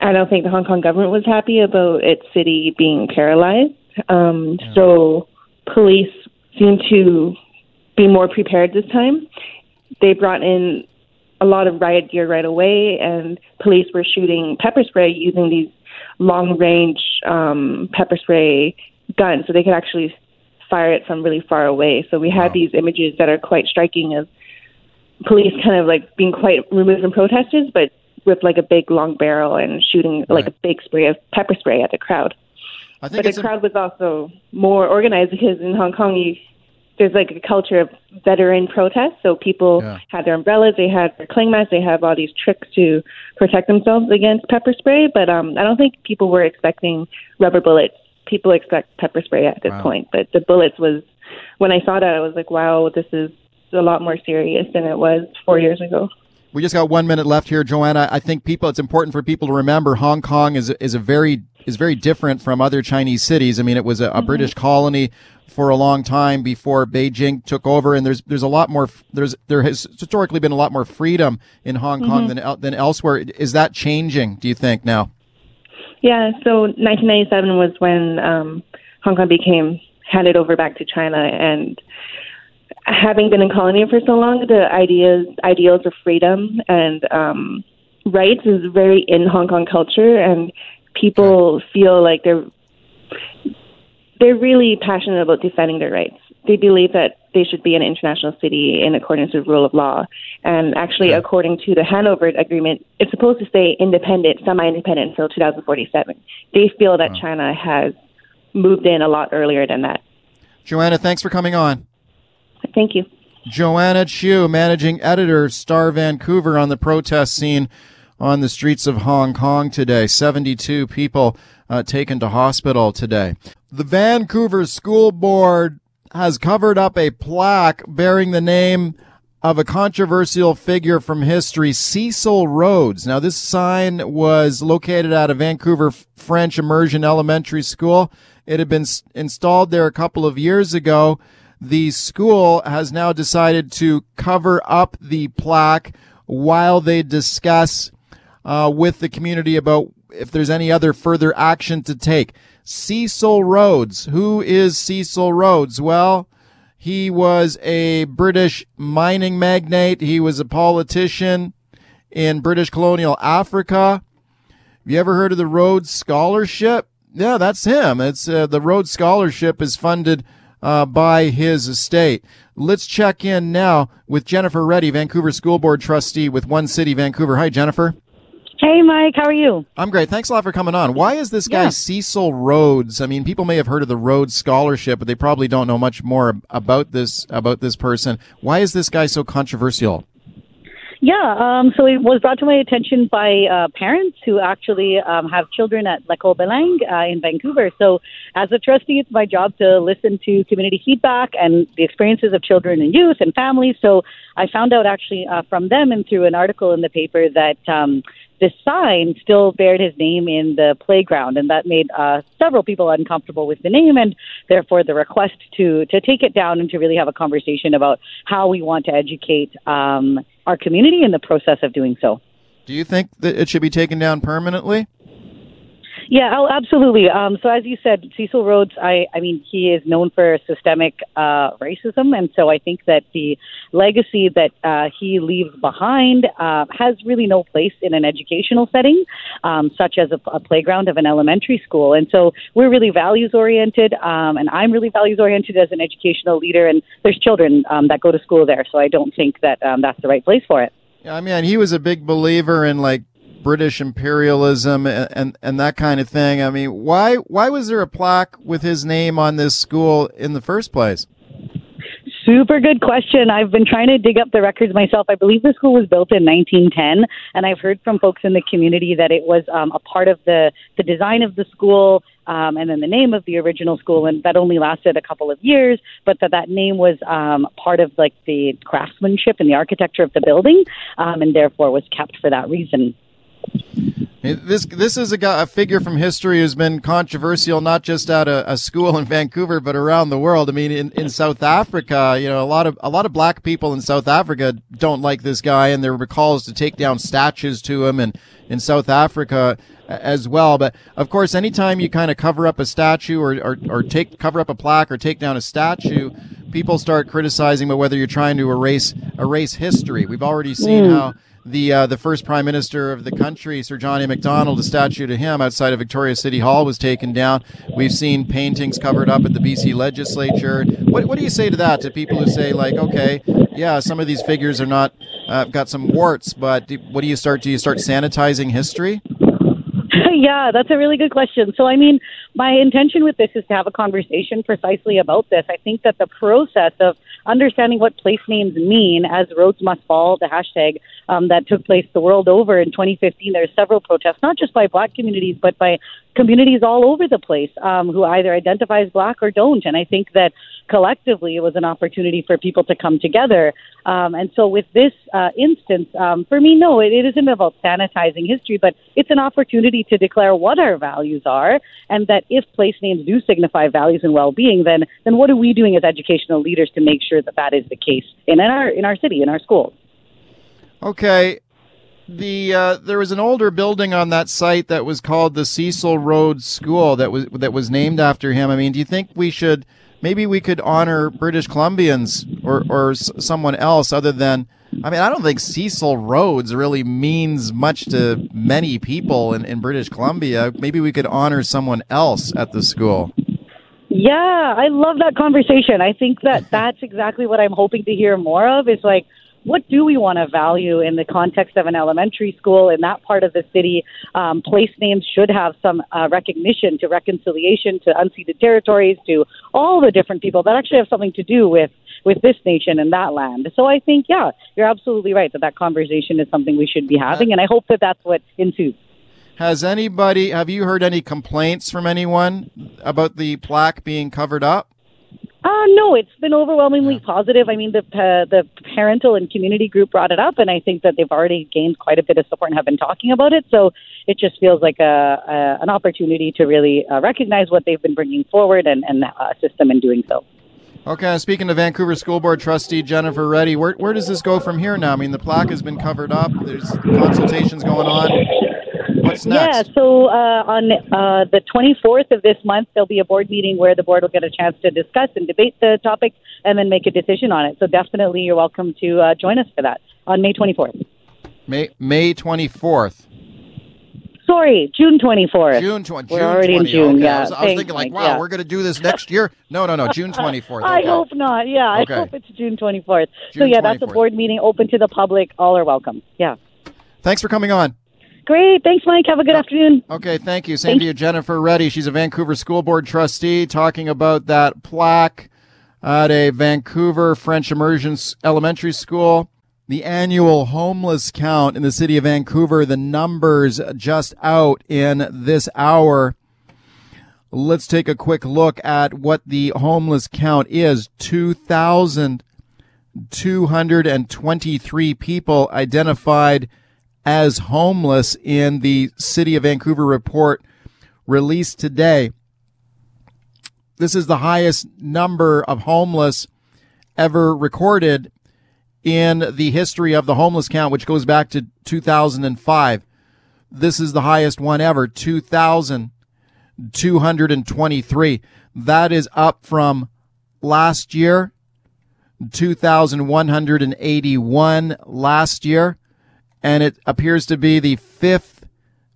I don't think the Hong Kong government was happy about its city being paralyzed. Um, yeah. So police seem to be more prepared this time. They brought in a lot of riot gear right away, and police were shooting pepper spray using these long range um, pepper spray guns, so they could actually fire it from really far away. So we wow. had these images that are quite striking of police kind of like being quite removed from protesters, but with like a big long barrel and shooting right. like a big spray of pepper spray at the crowd. I think but the crowd was also more organized because in Hong Kong, you, there's like a culture of veteran protest. So people yeah. had their umbrellas, they had their cling masks, they have all these tricks to protect themselves against pepper spray. But um, I don't think people were expecting rubber bullets. People expect pepper spray at this wow. point, but the bullets was when I saw that I was like, wow, this is a lot more serious than it was four years ago. We just got one minute left here, Joanna. I think people, it's important for people to remember Hong Kong is, is a very, is very different from other Chinese cities. I mean, it was a, a mm-hmm. British colony for a long time before Beijing took over. And there's, there's a lot more, there's, there has historically been a lot more freedom in Hong Kong mm-hmm. than, than elsewhere. Is that changing, do you think now? Yeah. So 1997 was when, um, Hong Kong became handed over back to China and, having been in colony for so long, the ideas ideals of freedom and um, rights is very in Hong Kong culture, and people feel like they're they're really passionate about defending their rights. They believe that they should be an international city in accordance with rule of law. And actually, okay. according to the Hanover Agreement, it's supposed to stay independent, semi-independent until 2047. They feel that. China has moved in a lot earlier than that. Joanna, thanks for coming on. Thank you. Joanna Chu, managing editor, Star Vancouver, on the protest scene on the streets of Hong Kong today. 72 people uh, taken to hospital today. The Vancouver School Board has covered up a plaque bearing the name of a controversial figure from history, Cecil Rhodes. Now, this sign was located at a Vancouver French immersion elementary school. It had been installed there a couple of years ago the school has now decided to cover up the plaque while they discuss uh, with the community about if there's any other further action to take. Cecil Rhodes. Who is Cecil Rhodes? Well, he was a British mining magnate. He was a politician in British colonial Africa. Have you ever heard of the Rhodes Scholarship? Yeah, that's him. It's uh, the Rhodes Scholarship is funded uh, by his estate. Let's check in now with Jennifer Reddy, Vancouver School Board trustee with One City Vancouver. Hi, Jennifer. Hey, Mike. How are you? I'm great. Thanks a lot for coming on. Why is this guy yeah. Cecil Rhodes? I mean, people may have heard of the Rhodes Scholarship, but they probably don't know much more about this about this person. Why is this guy so controversial? Yeah, um, so it was brought to my attention by uh, parents who actually um, have children at L'École Bilingue uh, in Vancouver. So, as a trustee, it's my job to listen to community feedback and the experiences of children and youth and families. So, I found out actually uh, from them and through an article in the paper that um, this sign still bared his name in the playground, and that made uh, several people uncomfortable with the name, and therefore the request to to take it down and to really have a conversation about how we want to educate um, our community in the process of doing so. Do you think that it should be taken down permanently? Yeah, oh, absolutely. Um, so as you said, Cecil Rhodes, I, I mean, he is known for systemic uh, racism, and so I think that the legacy that uh, he leaves behind uh, has really no place in an educational setting, um, such as a, a, playground of an elementary school. And so we're really values oriented, um, and I'm really values oriented as an educational leader. And there's children um, that go to school there, so I don't think that um, that's the right place for it. Yeah, I mean, he was a big believer in like British imperialism and, and, and that kind of thing. I mean, why why was there a plaque with his name on this school in the first place? Super good question. I've been trying to dig up the records myself. I believe the school was built in 1910, and I've heard from folks in the community that it was um, a part of the the design of the school, um, and then the name of the original school, and that only lasted a couple of years. But that that name was um, part of like the craftsmanship and the architecture of the building, um, and therefore was kept for that reason. This this is a, guy, a, figure from history who's been controversial not just at a, a, school in Vancouver but around the world. I mean, in, in South Africa, you know, a lot of a lot of black people in South Africa don't like this guy, and there were calls to take down statues to him, and in South Africa as well. But of course, anytime you kind of cover up a statue or, or, or take cover up a plaque or take down a statue, people start criticizing about whether you're trying to erase erase history. We've already seen mm. how the uh, the first prime minister of the country, Sir John A. Macdonald, a statue to him outside of Victoria City Hall was taken down. We've seen paintings covered up at the BC legislature. What what do you say to that? To people who say like, okay, yeah, some of these figures are not uh, got some warts, but what do you start? Do you start sanitizing history? yeah, that's a really good question. So, I mean, my intention with this is to have a conversation precisely about this. I think that the process of understanding what place names mean, as Rhodes Must Fall, the hashtag um, that took place the world over in 2015, there's several protests, not just by black communities, but by communities all over the place um, who either identify as black or don't. And I think that collectively it was an opportunity for people to come together. Um, and so, with this uh, instance, um, for me, no, it, it isn't about sanitizing history, but it's an opportunity to declare what our values are, and that if place names do signify values and well-being, then then what are we doing as educational leaders to make sure that that is the case in our in our city, in our schools? Okay, the uh, there was an older building on that site that was called the Cecil Rhodes School that was that was named after him. I mean, do you think we should maybe we could honor British Columbians or or someone else other than I mean, I don't think Cecil Rhodes really means much to many people in, in British Columbia. Maybe we could honor someone else at the school. Yeah, I love that conversation. I think that that's exactly what I'm hoping to hear more of is like, what do we want to value in the context of an elementary school in that part of the city? Um, place names should have some uh, recognition to reconciliation, to unceded territories, to all the different people that actually have something to do with with this nation and that land. So I think, yeah, you're absolutely right that that conversation is something we should be having, and I hope that that's what ensues. Has anybody, have you heard any complaints from anyone about the plaque being covered up? Uh, no, it's been overwhelmingly positive. I mean, the uh, the parental and community group brought it up, and I think that they've already gained quite a bit of support and have been talking about it. So it just feels like a, a an opportunity to really uh, recognize what they've been bringing forward and, and assist them in doing so. Okay, speaking to Vancouver School Board trustee Jennifer Reddy, where, where does this go from here now? I mean, the plaque has been covered up. There's consultations going on. What's next? Yeah, so uh, on uh, the 24th of this month, there'll be a board meeting where the board will get a chance to discuss and debate the topic and then make a decision on it. So definitely you're welcome to uh, join us for that on May 24th. May, May 24th. Sorry, June 24th. June 20. We're already 20. in June, okay. yeah. I was, I was thinking like, wow, yeah. we're going to do this next year. No, no, no, June 24th. Okay. I hope not. Yeah, okay. I hope it's June 24th. June so yeah, 24th. that's a board meeting open to the public. All are welcome. Yeah. Thanks for coming on. Great. Thanks, Mike. Have a good afternoon. Okay, thank you. Same Thanks. to you, Jennifer Reddy. She's a Vancouver School Board trustee talking about that plaque at a Vancouver French immersion elementary school. The annual homeless count in the city of Vancouver, the numbers just out in this hour. Let's take a quick look at what the homeless count is. 2,223 people identified as homeless in the City of Vancouver report released today. This is the highest number of homeless ever recorded in the history of the homeless count, which goes back to 2005. This is the highest one ever, 2,223. That is up from last year, 2,181 last year and it appears to be the fifth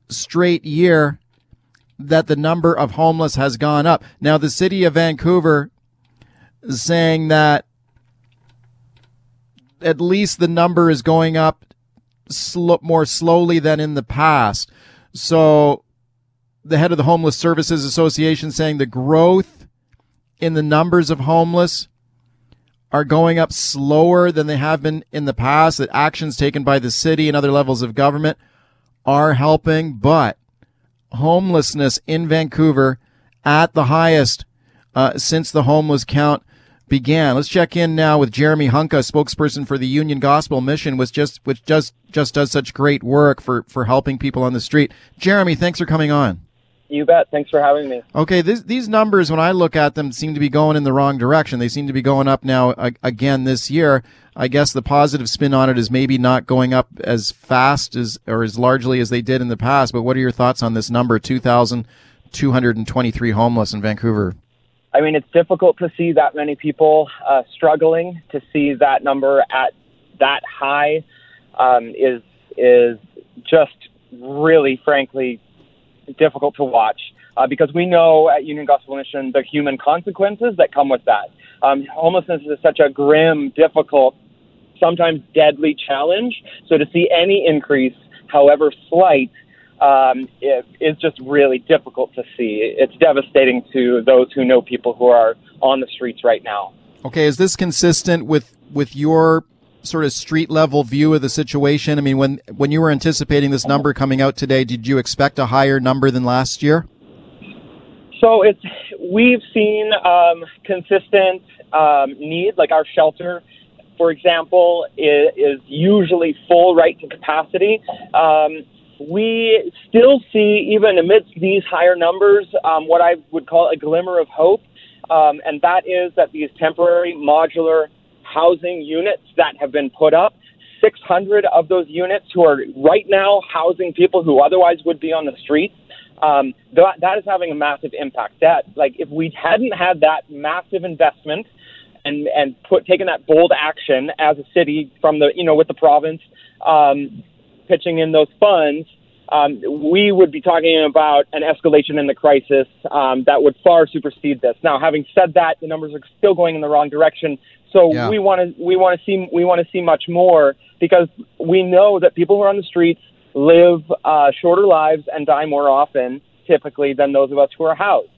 straight year that the number of homeless has gone up. Now, the city of Vancouver is saying that at least the number is going up sl- more slowly than in the past. So the head of the Homeless Services Association saying the growth in the numbers of homeless are going up slower than they have been in the past, that actions taken by the city and other levels of government are helping, but homelessness in Vancouver at the highest uh, since the homeless count began. Let's check in now with Jeremy Hunka, spokesperson for the Union Gospel Mission, which just which just just does such great work for for helping people on the street. Jeremy, thanks for coming on. You bet. Thanks for having me. Okay, this, these numbers, when I look at them, seem to be going in the wrong direction. They seem to be going up now uh, again this year. I guess the positive spin on it is maybe not going up as fast as or as largely as they did in the past. But what are your thoughts on this number, 2,223 homeless in Vancouver? I mean, it's difficult to see that many people uh, struggling. To see that number at that high um, is is just really, frankly, difficult to watch uh, because we know at Union Gospel Mission the human consequences that come with that. Um, homelessness is such a grim, difficult, sometimes deadly challenge. So to see any increase, however slight, um, it is just really difficult to see. It's devastating to those who know people who are on the streets right now. Okay, is this consistent with with your sort of street level view of the situation? I mean, when when you were anticipating this number coming out today, did you expect a higher number than last year? So it's we've seen um, consistent um, need, like our shelter, for example, is, is usually full right to capacity. Um, we still see, even amidst these higher numbers, um, what I would call a glimmer of hope, um, and that is that these temporary modular housing units that have been put up. 600 of those units who are right now housing people who otherwise would be on the streets. Um, that, that is having a massive impact. That, like, if we hadn't had that massive investment and and put taken that bold action as a city from the you know with the province um, pitching in those funds, um, we would be talking about an escalation in the crisis um, that would far supersede this. Now, having said that, the numbers are still going in the wrong direction. So yeah. we want to we want to see we want to see much more because we know that people who are on the streets live uh, shorter lives and die more often, typically, than those of us who are housed.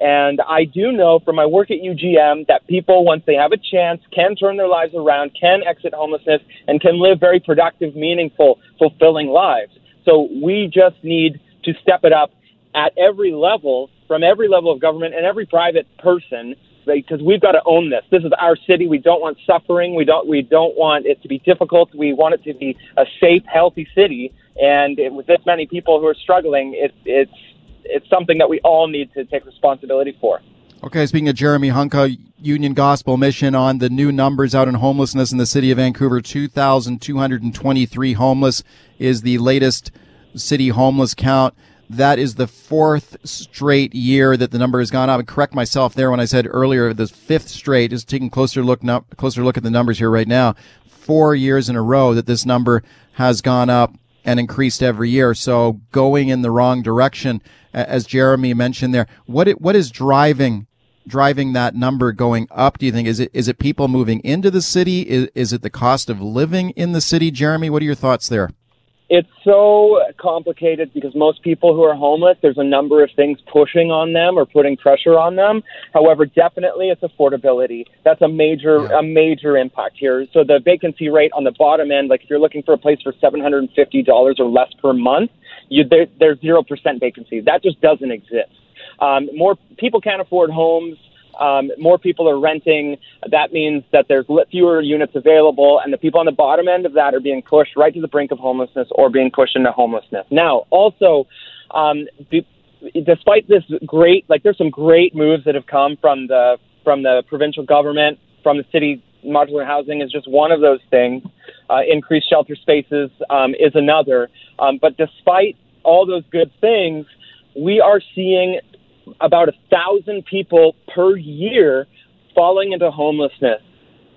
And I do know from my work at UGM that people, once they have a chance, can turn their lives around, can exit homelessness, and can live very productive, meaningful, fulfilling lives. So we just need to step it up at every level, from every level of government and every private person because we've got to own this. This is our city. We don't want suffering. We don't we don't want it to be difficult. We want it to be a safe, healthy city. And it, with this many people who are struggling, it, it's it's something that we all need to take responsibility for. Okay, speaking of Jeremy Hunka, Union Gospel Mission on the new numbers out in homelessness in the city of Vancouver, 2,223 homeless is the latest city homeless count. That is the fourth straight year that the number has gone up. And correct myself there when I said earlier the fifth straight. Just taking closer look closer look at the numbers here right now. Four years in a row that this number has gone up and increased every year. So going in the wrong direction, as Jeremy mentioned there. What it, what is driving driving that number going up? Do you think is it is it people moving into the city? Is, is it the cost of living in the city? Jeremy, what are your thoughts there? It's so complicated because most people who are homeless, there's a number of things pushing on them or putting pressure on them. However, definitely it's affordability. That's a major yeah. a major impact here. So the vacancy rate on the bottom end, like if you're looking for a place for seven hundred and fifty dollars or less per month, you, there, there's zero percent vacancy. That just doesn't exist. Um, more people can't afford homes um, more people are renting. That means that there's fewer units available, and the people on the bottom end of that are being pushed right to the brink of homelessness or being pushed into homelessness. Now, also, um, be, despite this great, like, there's some great moves that have come from the from the provincial government, from the city. Modular housing is just one of those things. Uh, increased shelter spaces um, is another. Um, but despite all those good things, we are seeing about a thousand people per year falling into homelessness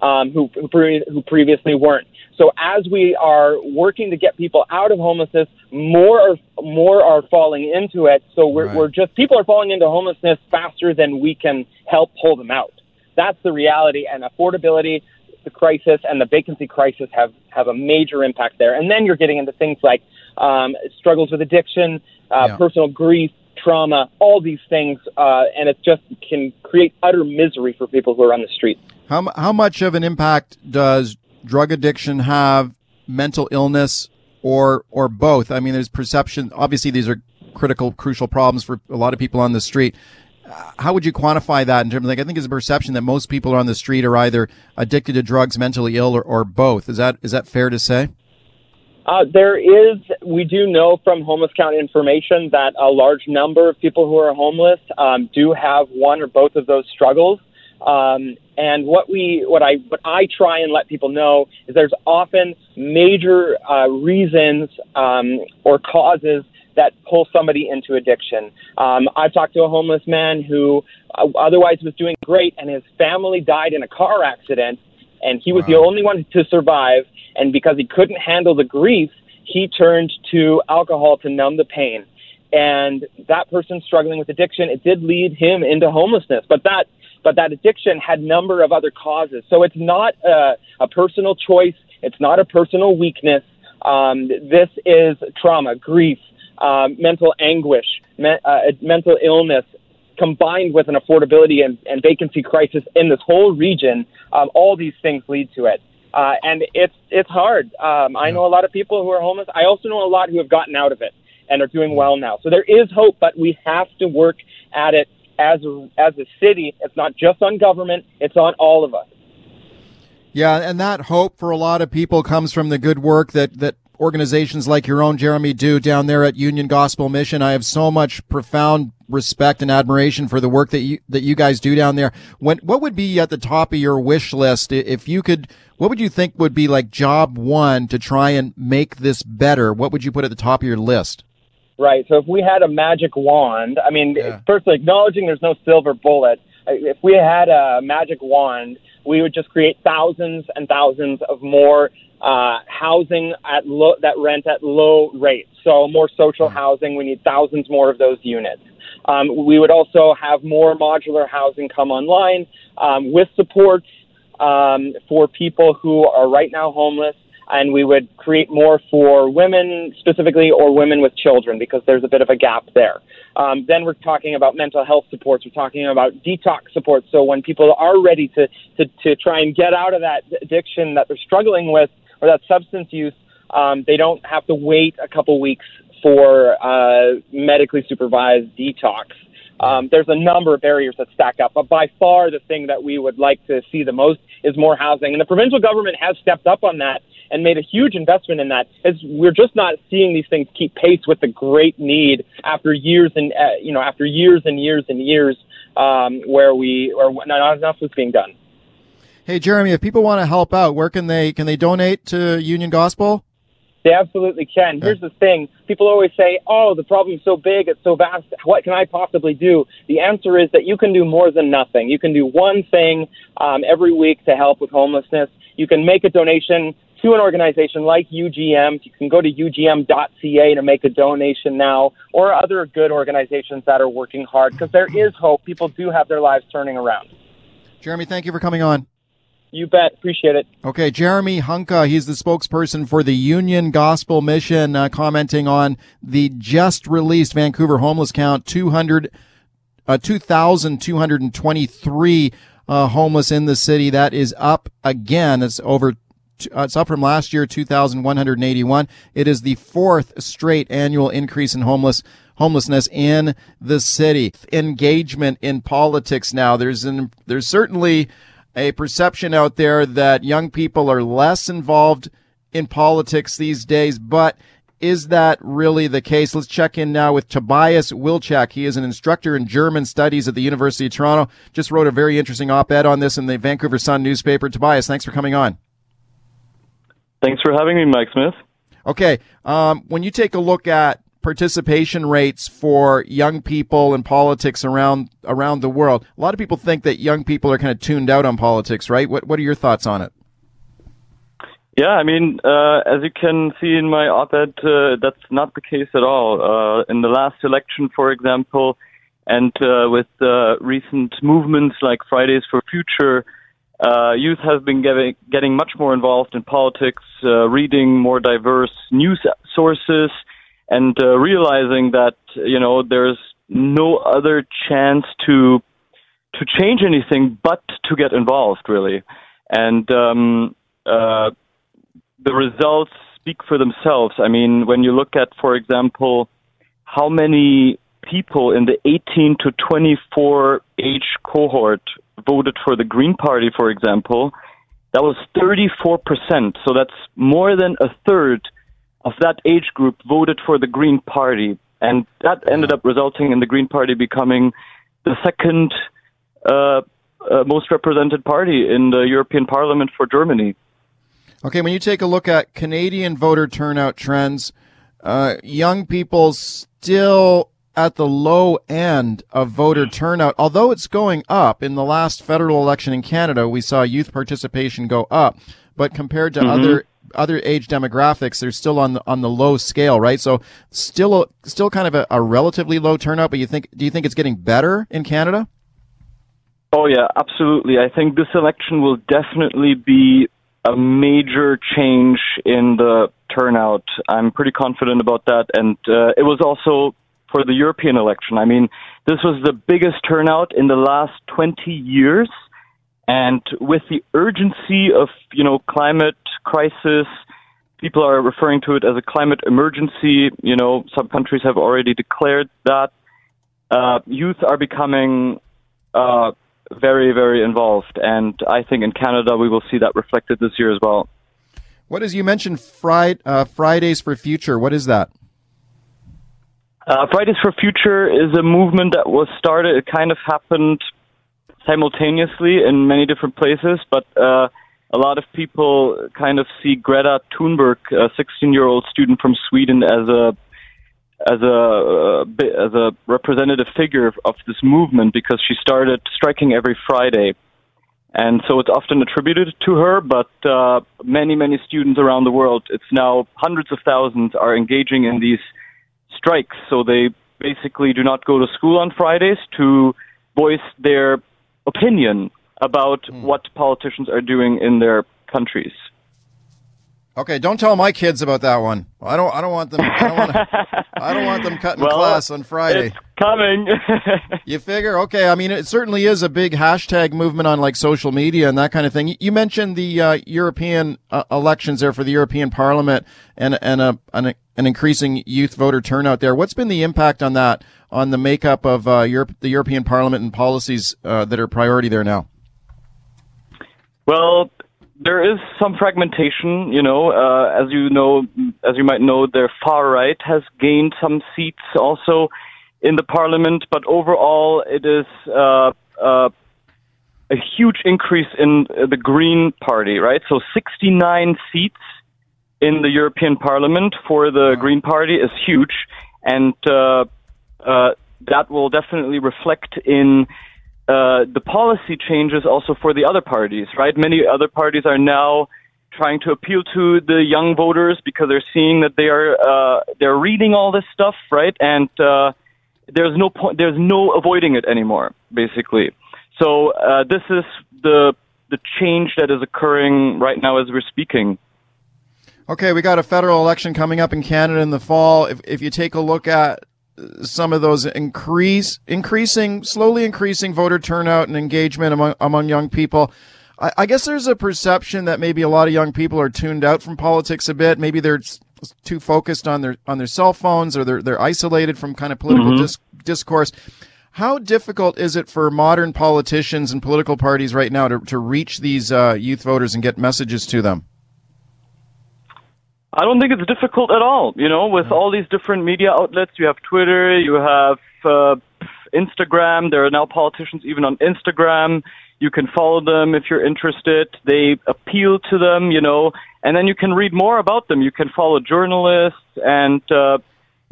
um, who who, pre- who previously weren't. So as we are working to get people out of homelessness, more are more are falling into it. So we're right. we're just people are falling into homelessness faster than we can help pull them out. That's the reality, and affordability the crisis and the vacancy crisis have, have a major impact there. And then you're getting into things like um, struggles with addiction, uh, yeah. personal grief, trauma, all these things, uh, and it just can create utter misery for people who are on the street. How, how much of an impact does drug addiction have, mental illness, or or both? I mean, there's perception. Obviously, these are critical, crucial problems for a lot of people on the street. How would you quantify that in terms of like I think it's a perception that most people on the street are either addicted to drugs, mentally ill, or, or both. Is that is that fair to say? Uh, there is, we do know from homeless count information that a large number of people who are homeless um, do have one or both of those struggles. Um, and what we, what I, what I try and let people know is there's often major uh, reasons um, or causes that pull somebody into addiction. Um, I've talked to a homeless man who uh, otherwise was doing great, and his family died in a car accident, and he was wow. the only one to survive. And because he couldn't handle the grief, he turned to alcohol to numb the pain. And that person struggling with addiction, it did lead him into homelessness. But that but that addiction had number of other causes. So it's not a, a personal choice. It's not a personal weakness. Um, this is trauma, grief, um, mental anguish, me- uh, mental illness, combined with an affordability and, and vacancy crisis in this whole region. Um, all these things lead to it. Uh, and it's it's hard. Um, I know a lot of people who are homeless. I also know a lot who have gotten out of it and are doing well now. So there is hope, but we have to work at it as a, as a city. It's not just on government; it's on all of us. Yeah, and that hope for a lot of people comes from the good work that that organizations like your own Jeremy do down there at Union Gospel Mission. I have so much profound respect and admiration for the work that you that you guys do down there. When what would be at the top of your wish list if you could what would you think would be like job 1 to try and make this better? What would you put at the top of your list? Right. So if we had a magic wand, I mean, yeah. firstly acknowledging there's no silver bullet. If we had a magic wand, we would just create thousands and thousands of more uh, housing at low, that rent at low rates. So more social mm-hmm. housing. We need thousands more of those units. Um, we would also have more modular housing come online um, with supports um, for people who are right now homeless. And we would create more for women specifically or women with children because there's a bit of a gap there. Um, then we're talking about mental health supports. We're talking about detox supports. So when people are ready to, to, to try and get out of that addiction that they're struggling with, or that substance use, um, they don't have to wait a couple weeks for uh, medically supervised detox. Um, there's a number of barriers that stack up, but by far the thing that we would like to see the most is more housing. And the provincial government has stepped up on that and made a huge investment in that. As we're just not seeing these things keep pace with the great need after years and uh, you know after years and years and years um, where we or not enough was being done. Hey, Jeremy, if people want to help out, where can they can they donate to Union Gospel? They absolutely can. Here's the thing: people always say, "Oh, the problem's so big, it's so vast. What can I possibly do?" The answer is that you can do more than nothing. You can do one thing um, every week to help with homelessness. You can make a donation to an organization like UGM. You can go to ugm.ca to make a donation now, or other good organizations that are working hard because there is hope. People do have their lives turning around. Jeremy, thank you for coming on. You bet. Appreciate it. Okay, Jeremy Hunka, he's the spokesperson for the Union Gospel Mission, uh, commenting on the just released Vancouver homeless count 200, uh, 2,223 uh, homeless in the city. That is up again. It's over. Uh, it's up from last year, 2,181. It is the fourth straight annual increase in homeless homelessness in the city. Engagement in politics now. There's an, there's certainly a perception out there that young people are less involved in politics these days, but is that really the case? Let's check in now with Tobias Wilczek. He is an instructor in German studies at the University of Toronto. Just wrote a very interesting op-ed on this in the Vancouver Sun newspaper. Tobias, thanks for coming on. Thanks for having me, Mike Smyth. Okay. Um, when you take a look at participation rates for young people in politics around around the world. A lot of people think that young people are kind of tuned out on politics, right? What what are your thoughts on it? Yeah, I mean, uh, as you can see in my op-ed, uh, that's not the case at all. Uh, in the last election, for example, and uh, with recent movements like Fridays for Future uh, youth have been getting, getting much more involved in politics, uh, reading more diverse news sources, and uh, realizing that you know there's no other chance to to change anything but to get involved, really. And um, uh, the results speak for themselves. I mean, when you look at, for example, how many people in the 18 to 24 age cohort voted for the Green Party, for example, that was 34%. So that's more than a third of that age group voted for the Green Party. And that ended up resulting in the Green Party becoming the second uh, uh, most represented party in the European Parliament for Germany. Okay, when you take a look at Canadian voter turnout trends, uh, young people still at the low end of voter turnout, although it's going up. In the last federal election in Canada, we saw youth participation go up, but compared to mm-hmm. other other age demographics, they're still on the on the low scale, right? So still a, still kind of a, a relatively low turnout. But you think do you think it's getting better in Canada? Oh yeah, absolutely. I think this election will definitely be a major change in the turnout. I'm pretty confident about that, and uh, it was also for the European election. I mean, this was the biggest turnout in the last 20 years. And with the urgency of, you know, climate crisis, people are referring to it as a climate emergency. You know, some countries have already declared that. Uh, youth are becoming uh, very, very involved. And I think in Canada, we will see that reflected this year as well. What is, you mentioned Friday, uh, Fridays for Future. What is that? Uh, Fridays for Future is a movement that was started. It kind of happened simultaneously in many different places, but uh, a lot of people kind of see Greta Thunberg, a 16-year-old student from Sweden, as a as a uh, as a representative figure of this movement because she started striking every Friday, and so it's often attributed to her. But uh, many many students around the world, it's now hundreds of thousands, are engaging in these strikes. So they basically do not go to school on Fridays to voice their opinion about mm. what politicians are doing in their countries. Okay, don't tell my kids about that one. I don't. I don't want them. I don't want. I don't want them cutting well, class on Friday. It's coming. you figure? Okay. I mean, it certainly is a big hashtag movement on like social media and that kind of thing. You mentioned the uh, European uh, elections there for the European Parliament and and a an, an, increasing youth voter turnout there. What's been the impact on that on the makeup of uh, Europe, the European Parliament and policies uh, that are priority there now? Well, there is some fragmentation. You know, uh, as you know, as you might know, the far right has gained some seats also in the parliament, but overall, it is uh, uh, a huge increase in the Green Party. Right, so 69 seats in the European Parliament for the Green Party is huge, and uh, uh, that will definitely reflect in uh, the policy changes also for the other parties, right? Many other parties are now trying to appeal to the young voters because they're seeing that they are uh, they're reading all this stuff, right? And uh, there's no point, there's no avoiding it anymore, basically. So uh, this is the the change that is occurring right now as we're speaking. Okay, we got a federal election coming up in Canada in the fall. If if you take a look at some of those increase increasing slowly increasing voter turnout and engagement among among young people. I, I, guess there's a perception that maybe a lot of young people are tuned out from politics a bit. Maybe they're too focused on their on their cell phones or they're they're isolated from kind of political mm-hmm. dis- discourse. How difficult is it for modern politicians and political parties right now to, to reach these uh, youth voters and get messages to them? I don't think it's difficult at all. You know, with all these different media outlets, you have Twitter, you have uh, Instagram. There are now politicians even on Instagram. You can follow them if you're interested. They appeal to them, you know, and then you can read more about them. You can follow journalists, and uh,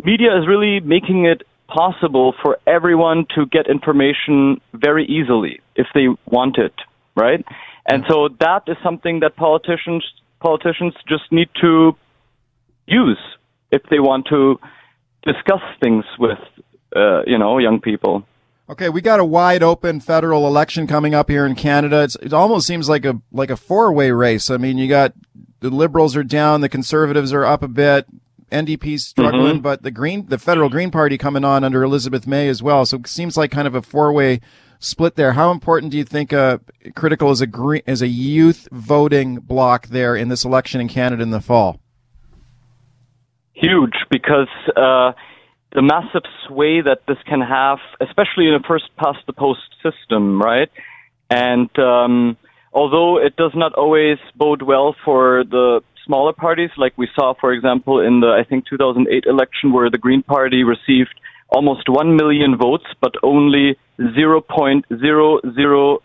media is really making it possible for everyone to get information very easily if they want it, right? And so that is something that politicians politicians just need to use if they want to discuss things with uh, you know young people. Okay, we got a wide open federal election coming up here in Canada. It's, it almost seems like a like a four way race. I mean, you got the Liberals are down, the Conservatives are up a bit, NDP's struggling, Mm-hmm. but the Green, the federal Green Party coming on under Elizabeth May as well. So it seems like kind of a four way split there. How important do you think uh, critical is a green is a youth voting block there in this election in Canada in the fall? Huge because uh, the massive sway that this can have, especially in a first past the post system, right? And um, although it does not always bode well for the smaller parties, like we saw, for example, in the I think 2008 election, where the Green Party received almost one million votes, but only 0.003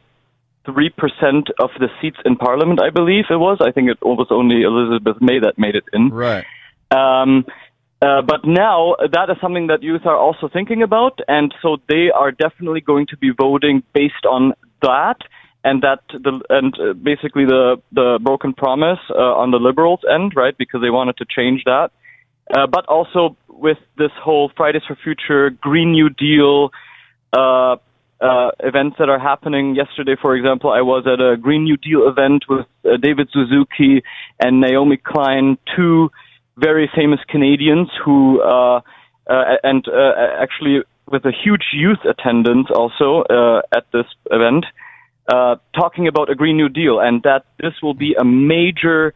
percent of the seats in Parliament. I believe it was. I think it was only Elizabeth May that made it in. Right. Um, uh, but now that is something that youth are also thinking about, and so they are definitely going to be voting based on that, and that the and uh, basically the the broken promise uh, on the liberals' end, right? Because they wanted to change that, uh, but also with this whole Fridays for Future, Green New Deal. Uh, uh, events that are happening. Yesterday, for example, I was at a Green New Deal event with David Suzuki and Naomi Klein, two very famous Canadians who, uh, uh, and uh, actually with a huge youth attendance also uh, at this event, uh, talking about a Green New Deal and that this will be a major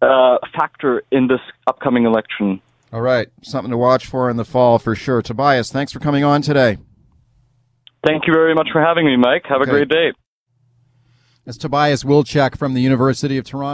uh, factor in this upcoming election. All right, something to watch for in the fall for sure. Tobias, thanks for coming on today. Thank you very much for having me, Mike. Have Okay. a great day. That's Tobias Wilczek from the University of Toronto.